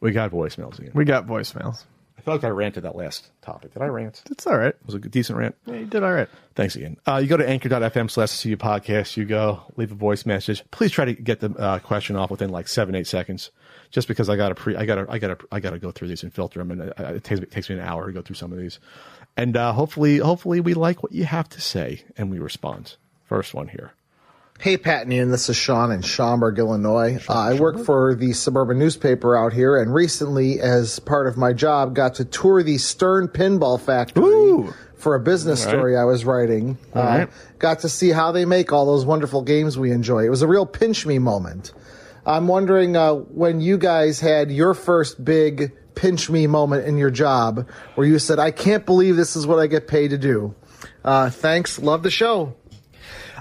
We got voicemails again. We got voicemails. I feel like I ranted that last topic. Did I rant? It's all right. It was a decent rant. Yeah, you did all right. Thanks again. Uh, you go to anchor.fm slash CU podcast. You go leave a voice message. Please try to get the uh, question off within like seven, eight seconds. Just because I got to pre, I got to, I got to, I got to go through these and filter them, and it takes, it takes me an hour to go through some of these. And uh, hopefully, hopefully, we like what you have to say and we respond. First one here. Hey, Pat and Ian, this is Sean in Schaumburg, Illinois. Uh, I work for the suburban newspaper out here, and recently, as part of my job, got to tour the Stern Pinball Factory Ooh. for a business story I was writing. Uh, right. Got to see how they make all those wonderful games we enjoy. It was a real pinch me moment. I'm wondering uh, when you guys had your first big pinch me moment in your job where you said, I can't believe this is what I get paid to do. Uh, thanks. Love the show.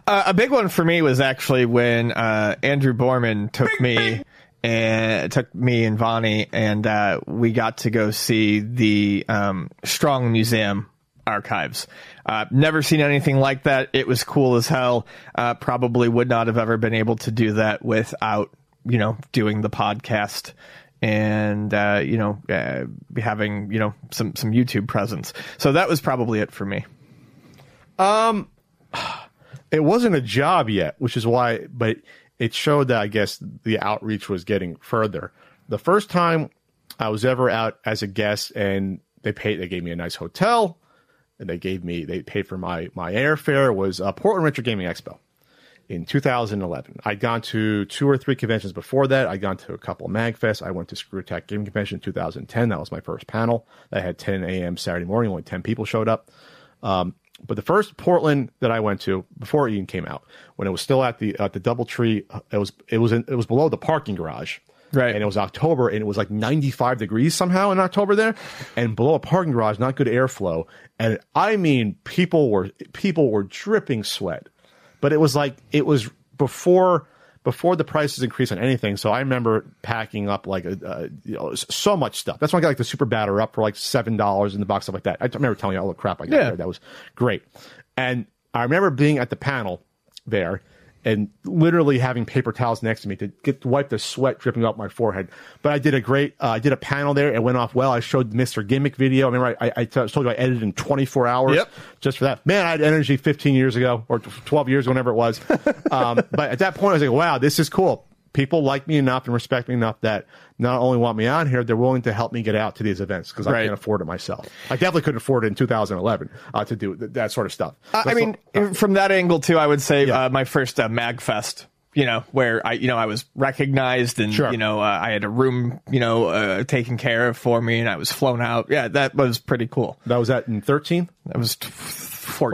Uh, a big one for me was actually when uh, Andrew Borman took me and took me and Vonnie, and uh, we got to go see the um, Strong Museum archives. Uh, never seen anything like that. It was cool as hell. Uh, probably would not have ever been able to do that without you know doing the podcast and uh, you know uh, having you know some some YouTube presence. So that was probably it for me. Um, it wasn't a job yet, which is why, but it showed that I guess the outreach was getting further. The first time I was ever out as a guest and they paid, they gave me a nice hotel and they gave me, they paid for my, my airfare was uh, Portland Retro Gaming Expo in 2011. I'd gone to two or three conventions before that. I'd gone to a couple of MagFests. I went to Screw Attack Gaming Convention in 2010. That was my first panel. I had 10 a.m. Saturday morning. Only 10 people showed up. Um, but the first Portland that I went to before Ian came out, when it was still at the at the DoubleTree, uh, it was it was in, it was below the parking garage, Right. And it was October, and it was like 95 degrees somehow in October there, and below a parking garage, not good airflow, and I mean, people were people were dripping sweat, but it was like it was before before the prices increased on anything. So I remember packing up like a, uh, you know so much stuff. That's why I got like the super batter up for like seven dollars in the box stuff like that. I remember telling you all the crap I got Yeah. there. That was great. And I remember being at the panel there and literally having paper towels next to me to get to wipe the sweat dripping off my forehead. But I did a great, uh, I did a panel there. It went off well. I showed Mr. Gimmick video. I remember I, I, I told you I edited in 24 hours Yep. just for that. Man, I had energy 15 years ago or 12 years, whenever it was. um, but at that point, I was like, wow, this is cool. People like me enough and respect me enough that not only want me on here, they're willing to help me get out to these events because I can't afford it myself. I definitely couldn't afford it in 2011 uh, to do th- that sort of stuff. Uh, I That's mean, what- from that angle too, I would say Yeah. uh, my first uh, Magfest. You know, where I, you know, I was recognized, and Sure. you know, uh, I had a room, you know, uh, taken care of for me, and I was flown out. Yeah, that was pretty cool. that was that in 13 That was t- or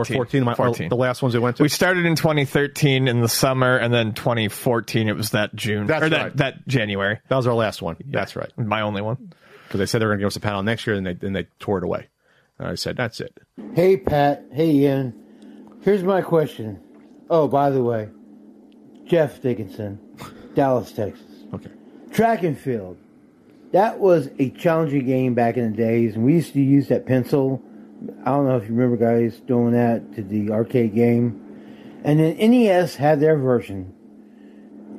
14. 14. My, 14. The last ones I went to. we started in 2013 in the summer, and then 2014 it was that June That's or that right. that January. that was our last one. That's right. My only one. Because they said they were going to give us a panel next year, and they then they tore it away. And I said, "That's it." Hey, Pat. Hey, Ian. Here's my question. Oh, by the way, Jeff Dickinson, Dallas, Texas. Okay. Track and field. That was a challenging game back in the days, and we used to use that pencil. I don't know if you remember guys doing that to the arcade game. And then NES had their version.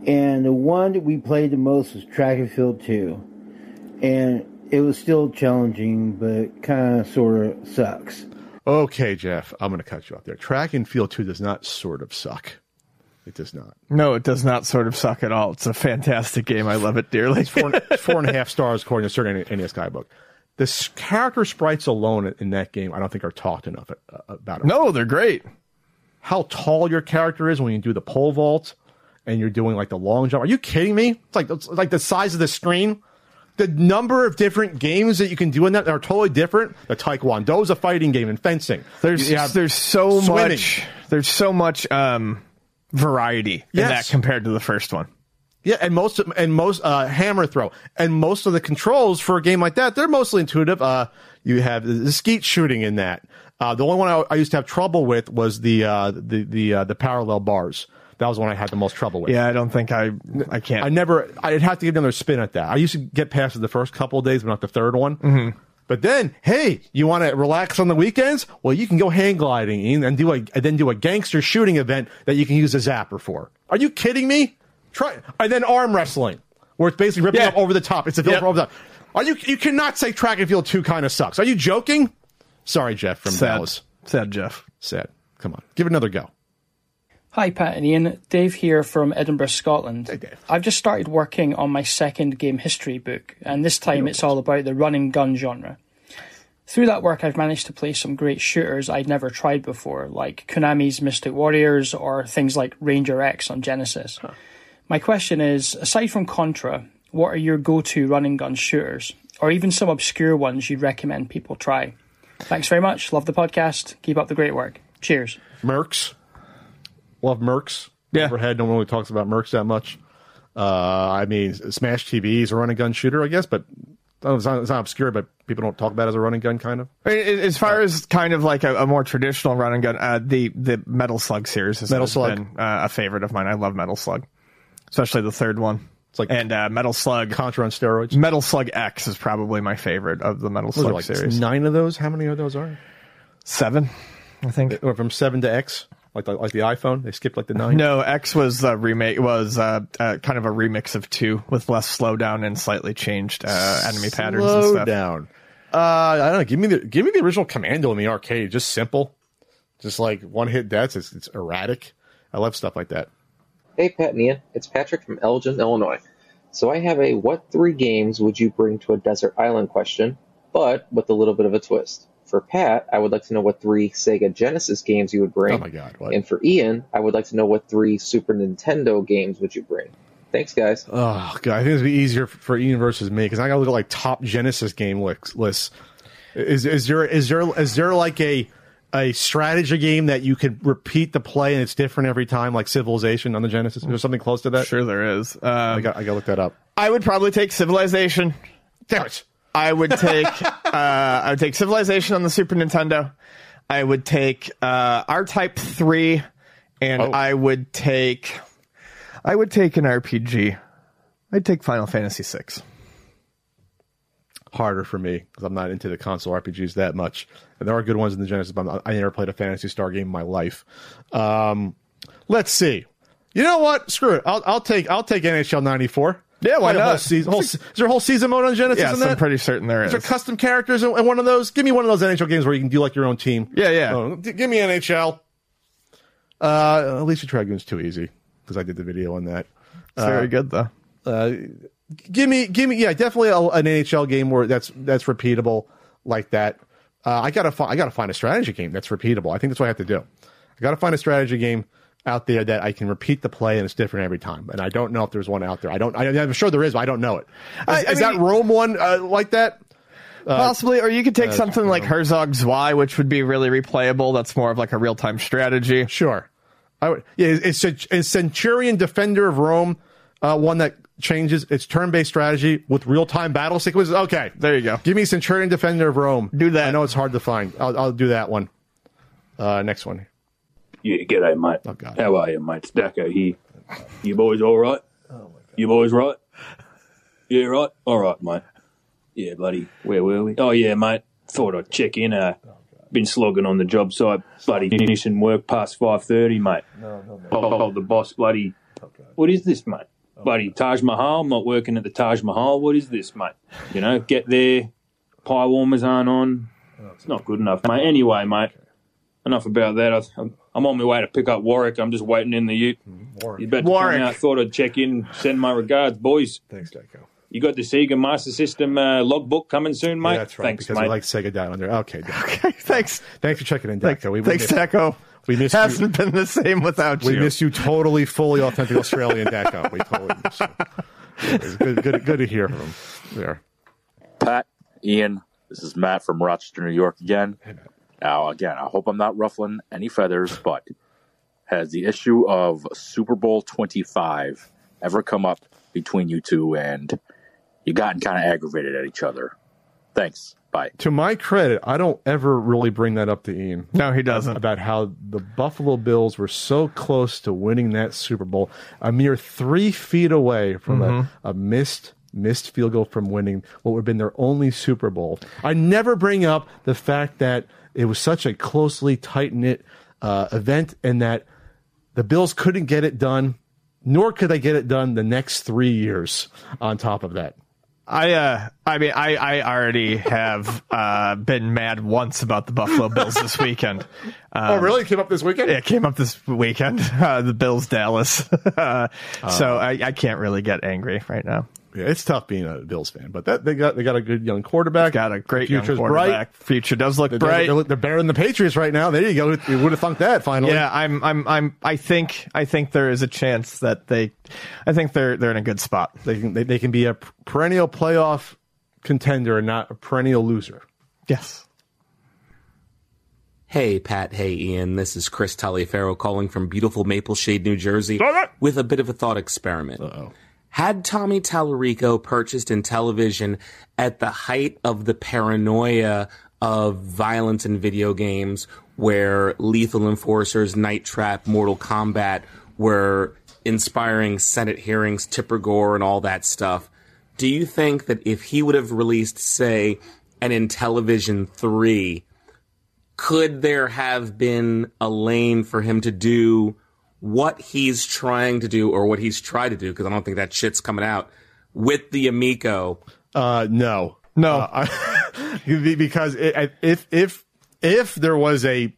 And the one that we played the most was Track and Field 2. And it was still challenging, but kind of sort of sucks. Okay, Jeff, I'm going to cut you off there. Track and field two does not sort of suck. It does not. No, it does not sort of suck at all. It's a fantastic game. I love it dearly. Four, four and a half stars according to a certain NES guidebook. the character sprites alone in that game, I don't think are talked enough uh, about. It. No, they're great. how tall your character is when you do the pole vault and you're doing like the long jump. Are you kidding me? It's like it's like the size of the screen. The number of different games that you can do in that are totally different. The Taekwondo is a fighting game and fencing. There's there's so swimming. much there's so much um variety in that compared to the first one. Yeah, and most and most uh, hammer throw and most of the controls for a game like that, they're mostly intuitive. Uh, you have the, skeet shooting in that. Uh, the only one I, I used to have trouble with was the uh, the the uh, the parallel bars. That was the one I had the most trouble with. Yeah, I don't think I I can't. I never. I'd have to give another spin at that. I used to get past it the first couple of days, but not the third one. Mm-hmm. But then, hey, you want to relax on the weekends? Well, you can go hang gliding and do a and then do a gangster shooting event that you can use a zapper for. Are you kidding me? Try and then arm wrestling, where it's basically ripping Yeah. up over the top. It's a film Yep. over the top. Are you? You cannot say track and field two kind of sucks. Are you joking? Sorry, Jeff from sad, Dallas. sad Jeff. Sad. Come on, give it another go. Hi, Pat and Ian. Dave here from Edinburgh, Scotland. Hey, Dave. I've just started working on my second game history book, and this time it's all about the run and gun genre. Through that work, I've managed to play some great shooters I'd never tried before, like Konami's Mystic Warriors or things like Ranger X on Genesis. My question is aside from Contra, what are your go to running gun shooters, or even some obscure ones you'd recommend people try? Thanks very much. Love the podcast. Keep up the great work. Cheers. Mercs. Love Mercs. Yeah. Overhead, no one really talks about Mercs that much. Uh, I mean, Smash TV is a run and gun shooter, I guess, but it's not, it's not obscure, but people don't talk about it as a run and gun kind of. As far as kind of like a, a more traditional run and gun, uh, the the Metal Slug series has Metal Slug. been uh, a favorite of mine. I love Metal Slug, especially the third one. It's like and uh, Metal Slug Contra on steroids. Metal Slug X is probably my favorite of the Metal What was it, Slug like series. nine of those? How many of those are? Seven, I think. Or from seven to X, like the, like the iPhone, they skipped like the nine. No, X was a remake. Was uh, uh, kind of a remix of two with less slowdown and slightly changed uh, enemy patterns and Slow stuff. down. Uh, I don't know. Give me the give me the original Commando in the arcade. Just simple, just like one hit deaths. It's, it's erratic. I love stuff like that. Hey, Pat and Ian. It's Patrick from Elgin, Illinois. So I have a what three games would you bring to a desert island question, but with a little bit of a twist. For Pat, I would like to know what three Sega Genesis games you would bring. Oh my God, what? And for Ian, I would like to know what three Super Nintendo games would you bring. Thanks, guys. Oh god, I think it'd be easier for Ian versus me because I gotta look at like top Genesis game lists. lists. Is is there is there is there like a a strategy game that you could repeat the play and it's different every time, like Civilization on the Genesis? Is there something close to that? Sure, there is. Um, I got I gotta look that up. I would probably take Civilization. Damn it! I would take uh, I would take Civilization on the Super Nintendo. I would take uh, R Type three, and Oh. I would take I would take an RPG. I'd take Final Fantasy six. Harder for me because I'm not into the console RPGs that much. And there are good ones in the Genesis, but not- I never played a Phantasy Star game in my life. Um, let's see. You know what? Screw it. I'll, I'll take I'll take NHL '94. Yeah, why a Whole not? season, whole, is there a whole season mode on Genesis? Yes? I'm pretty certain there Is is. there custom characters in, in one of those? Give me one of those NHL games where you can do like your own team. Yeah, yeah. Oh, d- give me NHL. Uh, Alisia Dragoon's too easy because I did the video on that. It's very good though. Give me, give me, yeah, definitely a, an NHL game where that's that's repeatable like that. Uh, I gotta, fi- I gotta find a strategy game that's repeatable. I think that's what I have to do. I gotta find a strategy game out there that I can repeat the play and it's different every time. And I don't know if there's one out there. I don't. I, I'm sure there is, but I don't know it. Is, I- I is that Rome one uh, like that? Possibly, or you could take something like Herzog's Zwei, which would be really replayable. That's more of like a real time strategy. Sure. I would, yeah, it's is Centurion Defender of Rome uh, one that changes its turn-based strategy with real-time battle sequences? Okay, There you go. Give me Centurion Defender of Rome. Do that. I know it's hard to find. I'll, I'll do that one. Uh, next one. Yeah, g'day, mate. Oh, God. How are you, mate? It's Dacko here. You boys all right? You boys right? Yeah, right? All right, mate. Yeah, buddy. Where were we? Oh, yeah, mate. Thought I'd check in. Uh, been slogging on the job site, bloody finishing work past 5.30, mate. No, no, no. Told the boss, bloody, what is this, mate? Bloody Taj Mahal. I'm not working at the Taj Mahal. What is this, mate? You know, get there. Pie warmers aren't on. It's not good enough, mate. Anyway, mate, enough about that. I- I'm, I'm on my way to pick up Warwick. I'm just waiting in the ute. He's about to Warwick. come out. Thought I'd check in, send my regards, boys. Thanks, Jacko. You got the Sega Master System uh, logbook coming soon, mate. Yeah, that's right. Thanks, because mate. I like Sega down under. Okay, Okay, thanks. thanks for checking in, Thanks, Deco. We, we thanks, miss, Taco. we miss you. Hasn't been the same without We you. We miss you totally, fully authentic Australian Deco. We totally miss you. It's good, good, good to hear from him. There. Pat, Ian, this is Matt from Rochester, New York again. Now, again, I hope I'm not ruffling any feathers, but has the issue of Super Bowl 25 ever come up between you two and you gotten kind of aggravated at each other? Thanks. Bye. To my credit, I don't ever really bring that up to Ian. No, he doesn't. About how the Buffalo Bills were so close to winning that Super Bowl, a mere three feet away from Mhm. a, a missed missed field goal from winning what would have been their only Super Bowl. I never bring up the fact that it was such a closely tight knit uh, event and that the Bills couldn't get it done, nor could they get it done the next three years. On top of that. I uh I mean I I already have uh been mad once about the Buffalo Bills this weekend. Um, oh, really? It came up this weekend? Yeah, it came up this weekend. Uh, the Bills Dallas. uh, so I, I can't really get angry right now. Yeah, it's tough being a Bills fan, but that they got they got a good young quarterback. Got a great young quarterback. bright. Future does look They're, bright. they're, they're better than the Patriots right now. There you go. You would have thunk that finally. Yeah, I'm I'm I'm I think I think there is a chance that they I think they're they're in a good spot. They can they, they can be a perennial playoff contender and not a perennial loser. Yes. Hey, Pat. Hey, Ian. This is Chris Taliaferro calling from beautiful Maple Shade, New Jersey, with a bit of a thought experiment. Uh-oh. Had Tommy Tallarico purchased Intellivision at the height of the paranoia of violence in video games, where Lethal Enforcers, Night Trap, Mortal Kombat were inspiring Senate hearings, Tipper Gore, and all that stuff, do you think that if he would have released, say, an Intellivision 3, could there have been a lane for him to do what he's trying to do or what he's tried to do? Because I don't think that shit's coming out with the Amico. Uh, no, no, uh, I, because it, if if if there was a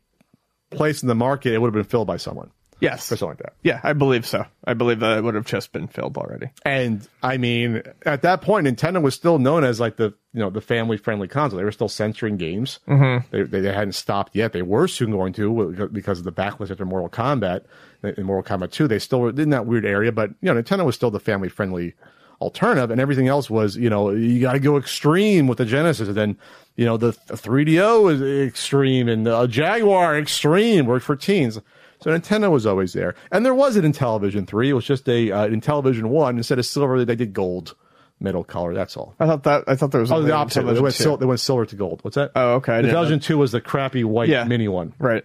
place in the market, it would have been filled by someone. Yes, or something like that. Yeah, I believe so. I believe that it would have just been filled already. And I mean, at that point, Nintendo was still known as like the you know the family friendly console. They were still censoring games. Mhm. They, they they hadn't stopped yet. They were soon going to because of the backlash after Mortal Kombat in Mortal Kombat Two. They still were in that weird area, but you know Nintendo was still the family friendly alternative, and everything else was you know you got to go extreme with the Genesis, and then you know the 3DO is extreme, and the Jaguar extreme worked for teens. So Nintendo was always there, and there was an Intellivision three. It was just a uh, Intellivision one instead of silver. They did gold metal color. That's all. I thought that I thought there was Oh, the opposite. They went, sil- they went silver to gold. What's that? Oh, okay. I didn't Intellivision two was the crappy white Yeah. mini one. Right.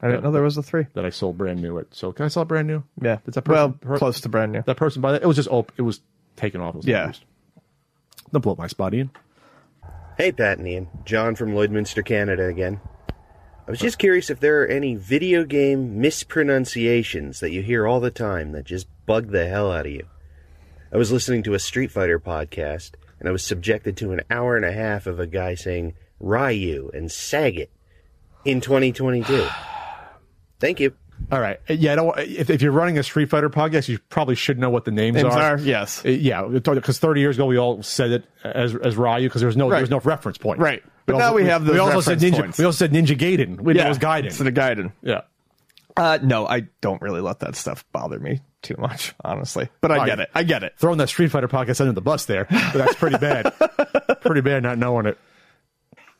I didn't know there was a three that I sold brand new. At so can I sell it brand new? Yeah. Did that well, person, per- close to brand new. that person buy that? It was just op- It was taken off. It was Yeah. used. Don't blow up my spot, Ian. Hey, Pat and Ian. John from Lloydminster, Canada again. I was just curious if there are any video game mispronunciations that you hear all the time that just bug the hell out of you. I was listening to a Street Fighter podcast, and I was subjected to an hour and a half of a guy saying Ryu and Sagat in 2022. Thank you. All right. Yeah. I don't, if, if you're running a Street Fighter podcast, you probably should know what the names, Names are. are, yes. Uh, Yeah. Because 30 years ago, we all said it as as Ryu because there was no there was no reference point. Right. But We now also- we have the. We also said Ninja. points. We also said Ninja Gaiden. We yeah, it was Gaiden. Instead of Gaiden. Yeah. Uh, no, I don't really let that stuff bother me too much, honestly. But I Oh, get yeah. it. I get it. Throwing that Street Fighter podcast under the bus there, but that's pretty bad. pretty bad not knowing it.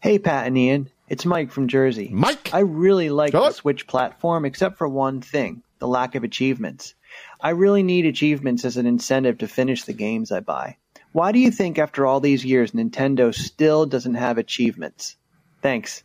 Hey, Pat and Ian. It's Mike from Jersey. Mike! I really like the Switch platform, except for one thing the lack of achievements. I really need achievements as an incentive to finish the games I buy. Why do you think, after all these years, Nintendo still doesn't have achievements? Thanks.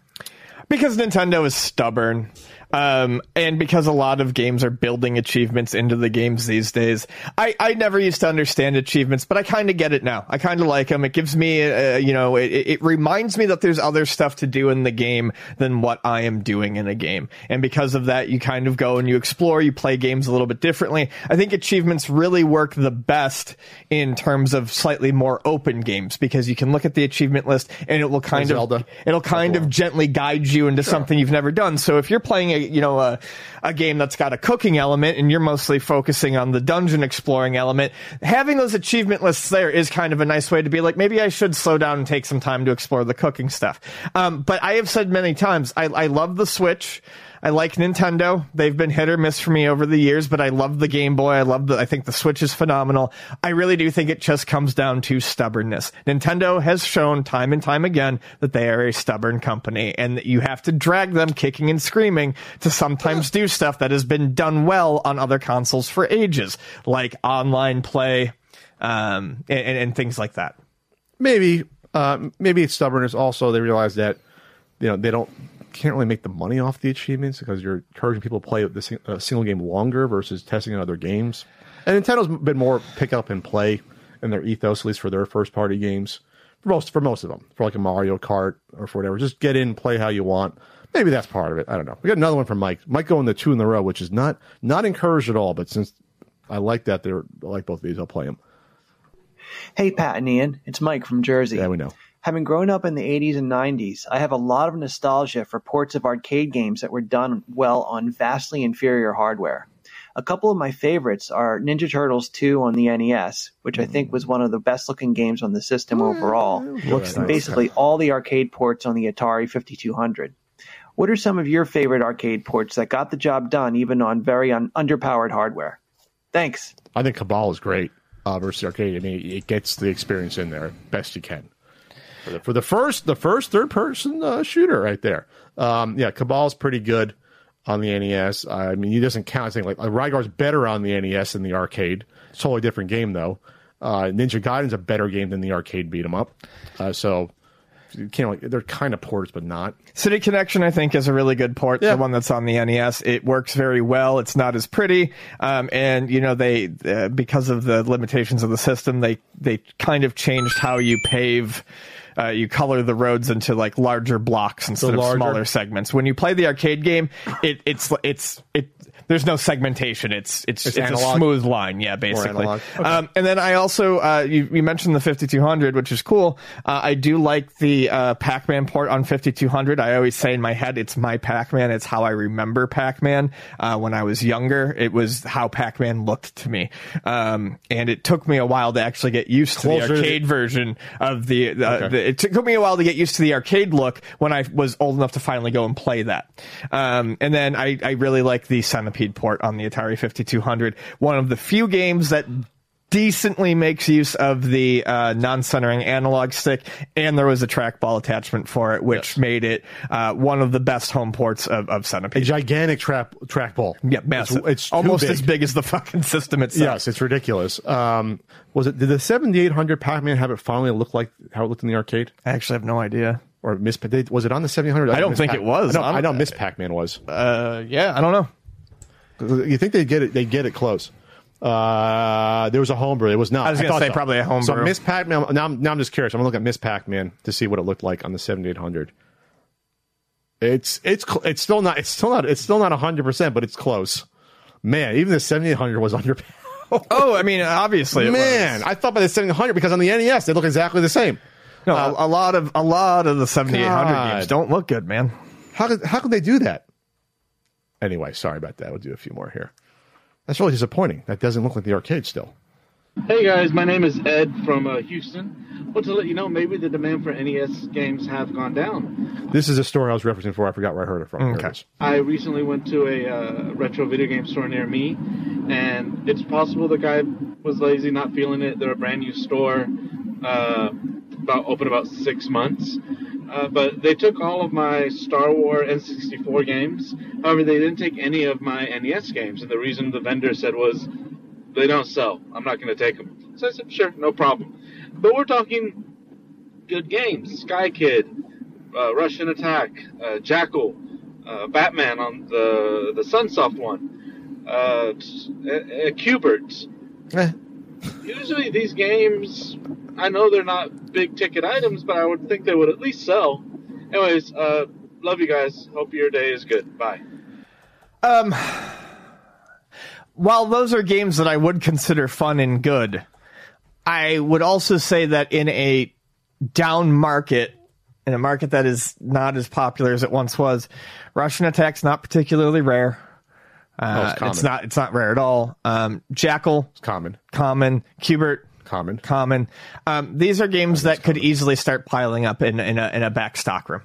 Because Nintendo is stubborn. Um, and because a lot of games are building achievements into the games these days, I, I never used to understand achievements, but I kind of get it now. I kind of like them. It gives me, uh, you know, it, it reminds me that there's other stuff to do in the game than what I am doing in a game. And because of that, you kind of go and you explore, you play games a little bit differently. I think achievements really work the best in terms of slightly more open games because you can look at the achievement list and it will kind of, it'll kind of gently guide you into something you've never done. So if you're playing a you know a, a game that's got a cooking element and you're mostly focusing on the dungeon exploring element, having those achievement lists there is kind of a nice way to be like maybe I should slow down and take some time to explore the cooking stuff. Um, but I have said many times I, I love the Switch. I like Nintendo. They've been hit or miss for me over the years, but I love the Game Boy. I love the, I think the Switch is phenomenal. I really do think it just comes down to stubbornness. Nintendo has shown time and time again that they are a stubborn company and that you have to drag them kicking and screaming to sometimes do stuff that has been done well on other consoles for ages, like online play, um, and, and, things like that. maybe uh, maybe it's stubbornness. Also, they realize that you know they don't can't really make the money off the achievements because you're encouraging people to play the sing- uh, single game longer versus testing in other games. And Nintendo's been more pick up and play in their ethos, at least for their first party games. For most for most of them, for like a Mario Kart or for whatever, just get in, and play how you want. Maybe that's part of it. I don't know. We got another one from Mike. Mike going the two in the row, which is not not encouraged at all. But since I like that, they're I like both of these. I'll play them. Hey, Pat and Ian, it's Mike from Jersey. Yeah, we know. Having grown up in the 80s and 90s, I have a lot of nostalgia for ports of arcade games that were done well on vastly inferior hardware. A couple of my favorites are Ninja Turtles 2 on the NES, which I think was one of the best looking games on the system overall, Looks and nice. basically all the arcade ports on the Atari 5200. What are some of your favorite arcade ports that got the job done even on very un- underpowered hardware? Thanks. I think Cabal is great uh, versus arcade. I mean, it gets the experience in there best you can. For the, for the first, the first third person uh, shooter right there. Um, yeah, Cabal's pretty good on the NES. I mean, he doesn't count. I think like, Rygar's better on the NES than the arcade. It's a totally different game though. Uh, Ninja Gaiden's a better game than the arcade beat 'em up. Uh, so you can't like they're kind of ports, but not. City Connection, I think, is a really good port. The one that's on the NES, it works very well. It's not as pretty, um, and you know they uh, because of the limitations of the system, they they kind of changed how you pave. Uh, you color the roads into like larger blocks instead of smaller segments. When you play the arcade game, it it's it's it. There's no segmentation. It's it's It's it's, a smooth line. Yeah, basically. analog. Um, and then I also uh, you, you mentioned the 5200, which is cool. Uh, I do like the uh, Pac-Man port on 5200. I always say in my head, it's my Pac-Man. It's how I remember Pac-Man. Uh, when I was younger, it was how Pac-Man looked to me. Um, and it took me a while to actually get used to Closer the to- arcade version of the. Uh, Okay. the it took me a while to get used to the arcade look when I was old enough to finally go and play that. Um, and then I, I really like the Centipede port on the Atari 5200. One of the few games that decently makes use of the uh, non-centering analog stick, and there was a trackball attachment for it, which made it uh, one of the best home ports of, of A gigantic trap trackball. Yeah, massive. It's, it's almost big. as big as the fucking system itself. Yes, it's ridiculous. Um, was it did the 7800 Pac-Man have it finally look like how it looked in the arcade? I actually have no idea. Or Miss was it on the 7800? I don't think Pac- it was. I know, I know Miss Pac-Man was. Uh, yeah, I don't know. You think they get it? They get it close. Uh, there was a homebrew. It was not. I was gonna thought say probably a homebrew. So Miss Pac-Man. Now, I'm, now I'm just curious. I'm gonna look at Miss Pac-Man to see what it looked like on the 7800. It's it's it's still not it's still not it's still not 100, percent but it's close. Man, even the 7800 was under. Oh, I mean, obviously, it Man, was. I thought by the 700 because on the NES they look exactly the same. No, a, a lot of a lot of the 7800 God. games don't look good, man. How could how could they do that? Anyway, sorry about that. We'll do a few more here. That's really disappointing. That doesn't look like the arcade still. Hey guys, my name is Ed from uh, Houston. Want to let you know maybe the demand for NES games have gone down. This is a story I was referencing before. I forgot where I heard it from. Here it Okay. I recently went to a uh, retro video game store near me, and it's possible the guy was lazy, not feeling it. They're a brand new store, uh, about open about six months. Uh, but they took all of my Star Wars N64 games. However, they didn't take any of my NES games, and the reason the vendor said was they don't sell. I'm not going to take them. So I said, sure, no problem. But we're talking good games: Sky Kid, uh, Rush'n Attack, uh, Jackal, uh, Batman on the the Sunsoft one, uh, Q*bert. Usually these games, I know they're not big ticket items, but I would think they would at least sell. Anyways, uh, love you guys. Hope your day is good. Bye. Um, while those are games that I would consider fun and good, I would also say that in a down market in a market that is not as popular as it once was. Rush'n Attack's not particularly rare. Uh, it's it's not. It's not rare at all. Um, Jackal, It's common. common. Q*bert, Common. common. Um, these are games that could easily start piling up in in a, in a back stock room.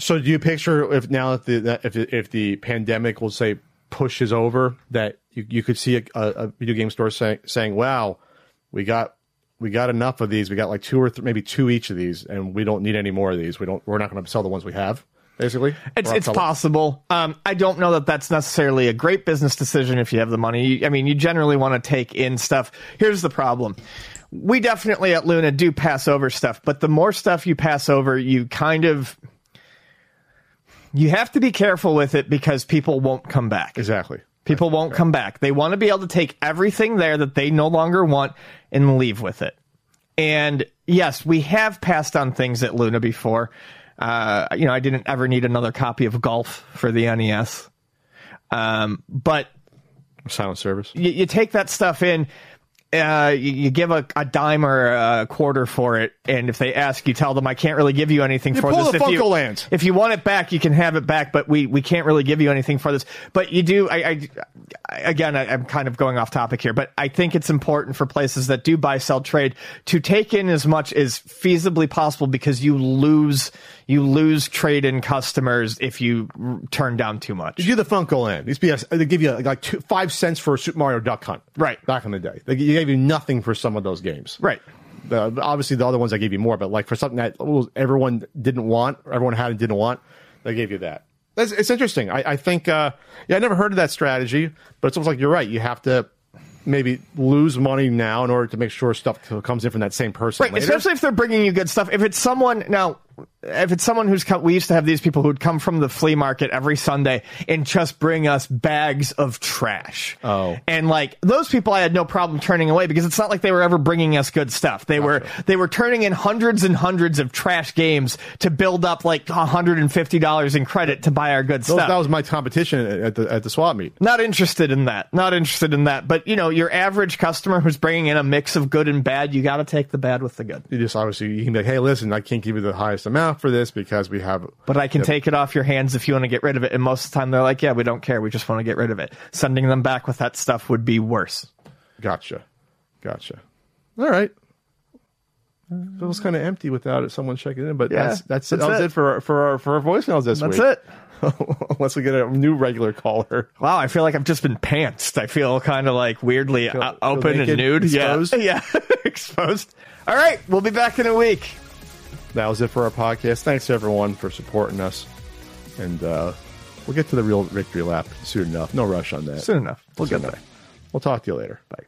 So do you picture if now if the if the- if the pandemic will say pushes over that you, you could see a, a, video game store saying saying wow we got we got enough of these we got like two or th- maybe two each of these and we don't need any more of these we don't we're not going to sell the ones we have basically It's it's possible. Um, I don't know that that's necessarily a great business decision if you have the money. I mean, you generally want to take in stuff. Here's the problem. We definitely at Luna do pass over stuff, but the more stuff you pass over, you kind of you have to be careful with it because people won't come back. exactly People won't come back. They want to be able to take everything there that they no longer want and leave with it. And yes, we have passed on things at Luna before. Uh, you know, I didn't ever need another copy of Golf for the NES. Um, but silent service you, you take that stuff in, uh, you, you give a, a dime or a quarter for it, and if they ask, you tell them, "I can't really give you anything You for pull this." the if you, Land. if you want it back, you can have it back, but we, we can't really give you anything for this. But you do. I, I, I again, I, I'm kind of going off topic here, but I think it's important for places that do buy, sell, trade to take in as much as feasibly possible because you lose you lose trade in customers if you r- turn down too much. you do the FuncoLand these be they give you like two, five cents for a Super Mario Duck Hunt Right. back in the day they gave you nothing for some of those games Right. obviously the other ones I gave you more, but like for something that everyone didn't want, everyone had and didn't want, they gave you that. That's, it's interesting. I, I think, uh, yeah, I never heard of that strategy, but it's almost like you're right. You have to maybe lose money now in order to make sure stuff comes in from that same person. Right, later. especially if they're bringing you good stuff. If it's someone now, if it's someone who's come, we used to have these people who'd come from the flea market every Sunday and just bring us bags of trash. Oh. and like those people, I had no problem turning away because it's not like they were ever bringing us good stuff. They were they were turning in hundreds and hundreds of trash games to build up like hundred and fifty dollars in credit to buy our good Those- stuff. that was my competition at the at the swap meet. Not interested in that. Not interested in that. But you know, your average customer who's bringing in a mix of good and bad, you got to take the bad with the good. You just obviously you can be like, hey, listen, I can't give you the highest amount for this because we have. But I can Yeah. take it off your hands if you want to get rid of it. And most of the time they're like, yeah, we don't care. We just want to get rid of it. Sending them back with that stuff would be worse. Gotcha, gotcha. All right. Feels kind of empty without it, someone checking in, but Yeah, that's that's, that's that was it. it, for for our for our voicemails this That's week. it. Unless we get a new regular caller. Wow, I feel like I've just been pantsed. I feel kind of like weirdly uh, open and naked, nude. exposed? Yeah. yeah. exposed. All right. We'll be back in a week. That was it for our podcast. Thanks to everyone for supporting us, and uh, we'll get to the real victory lap soon enough. No rush on that. Soon enough. We'll get there. We'll talk to you later. Bye.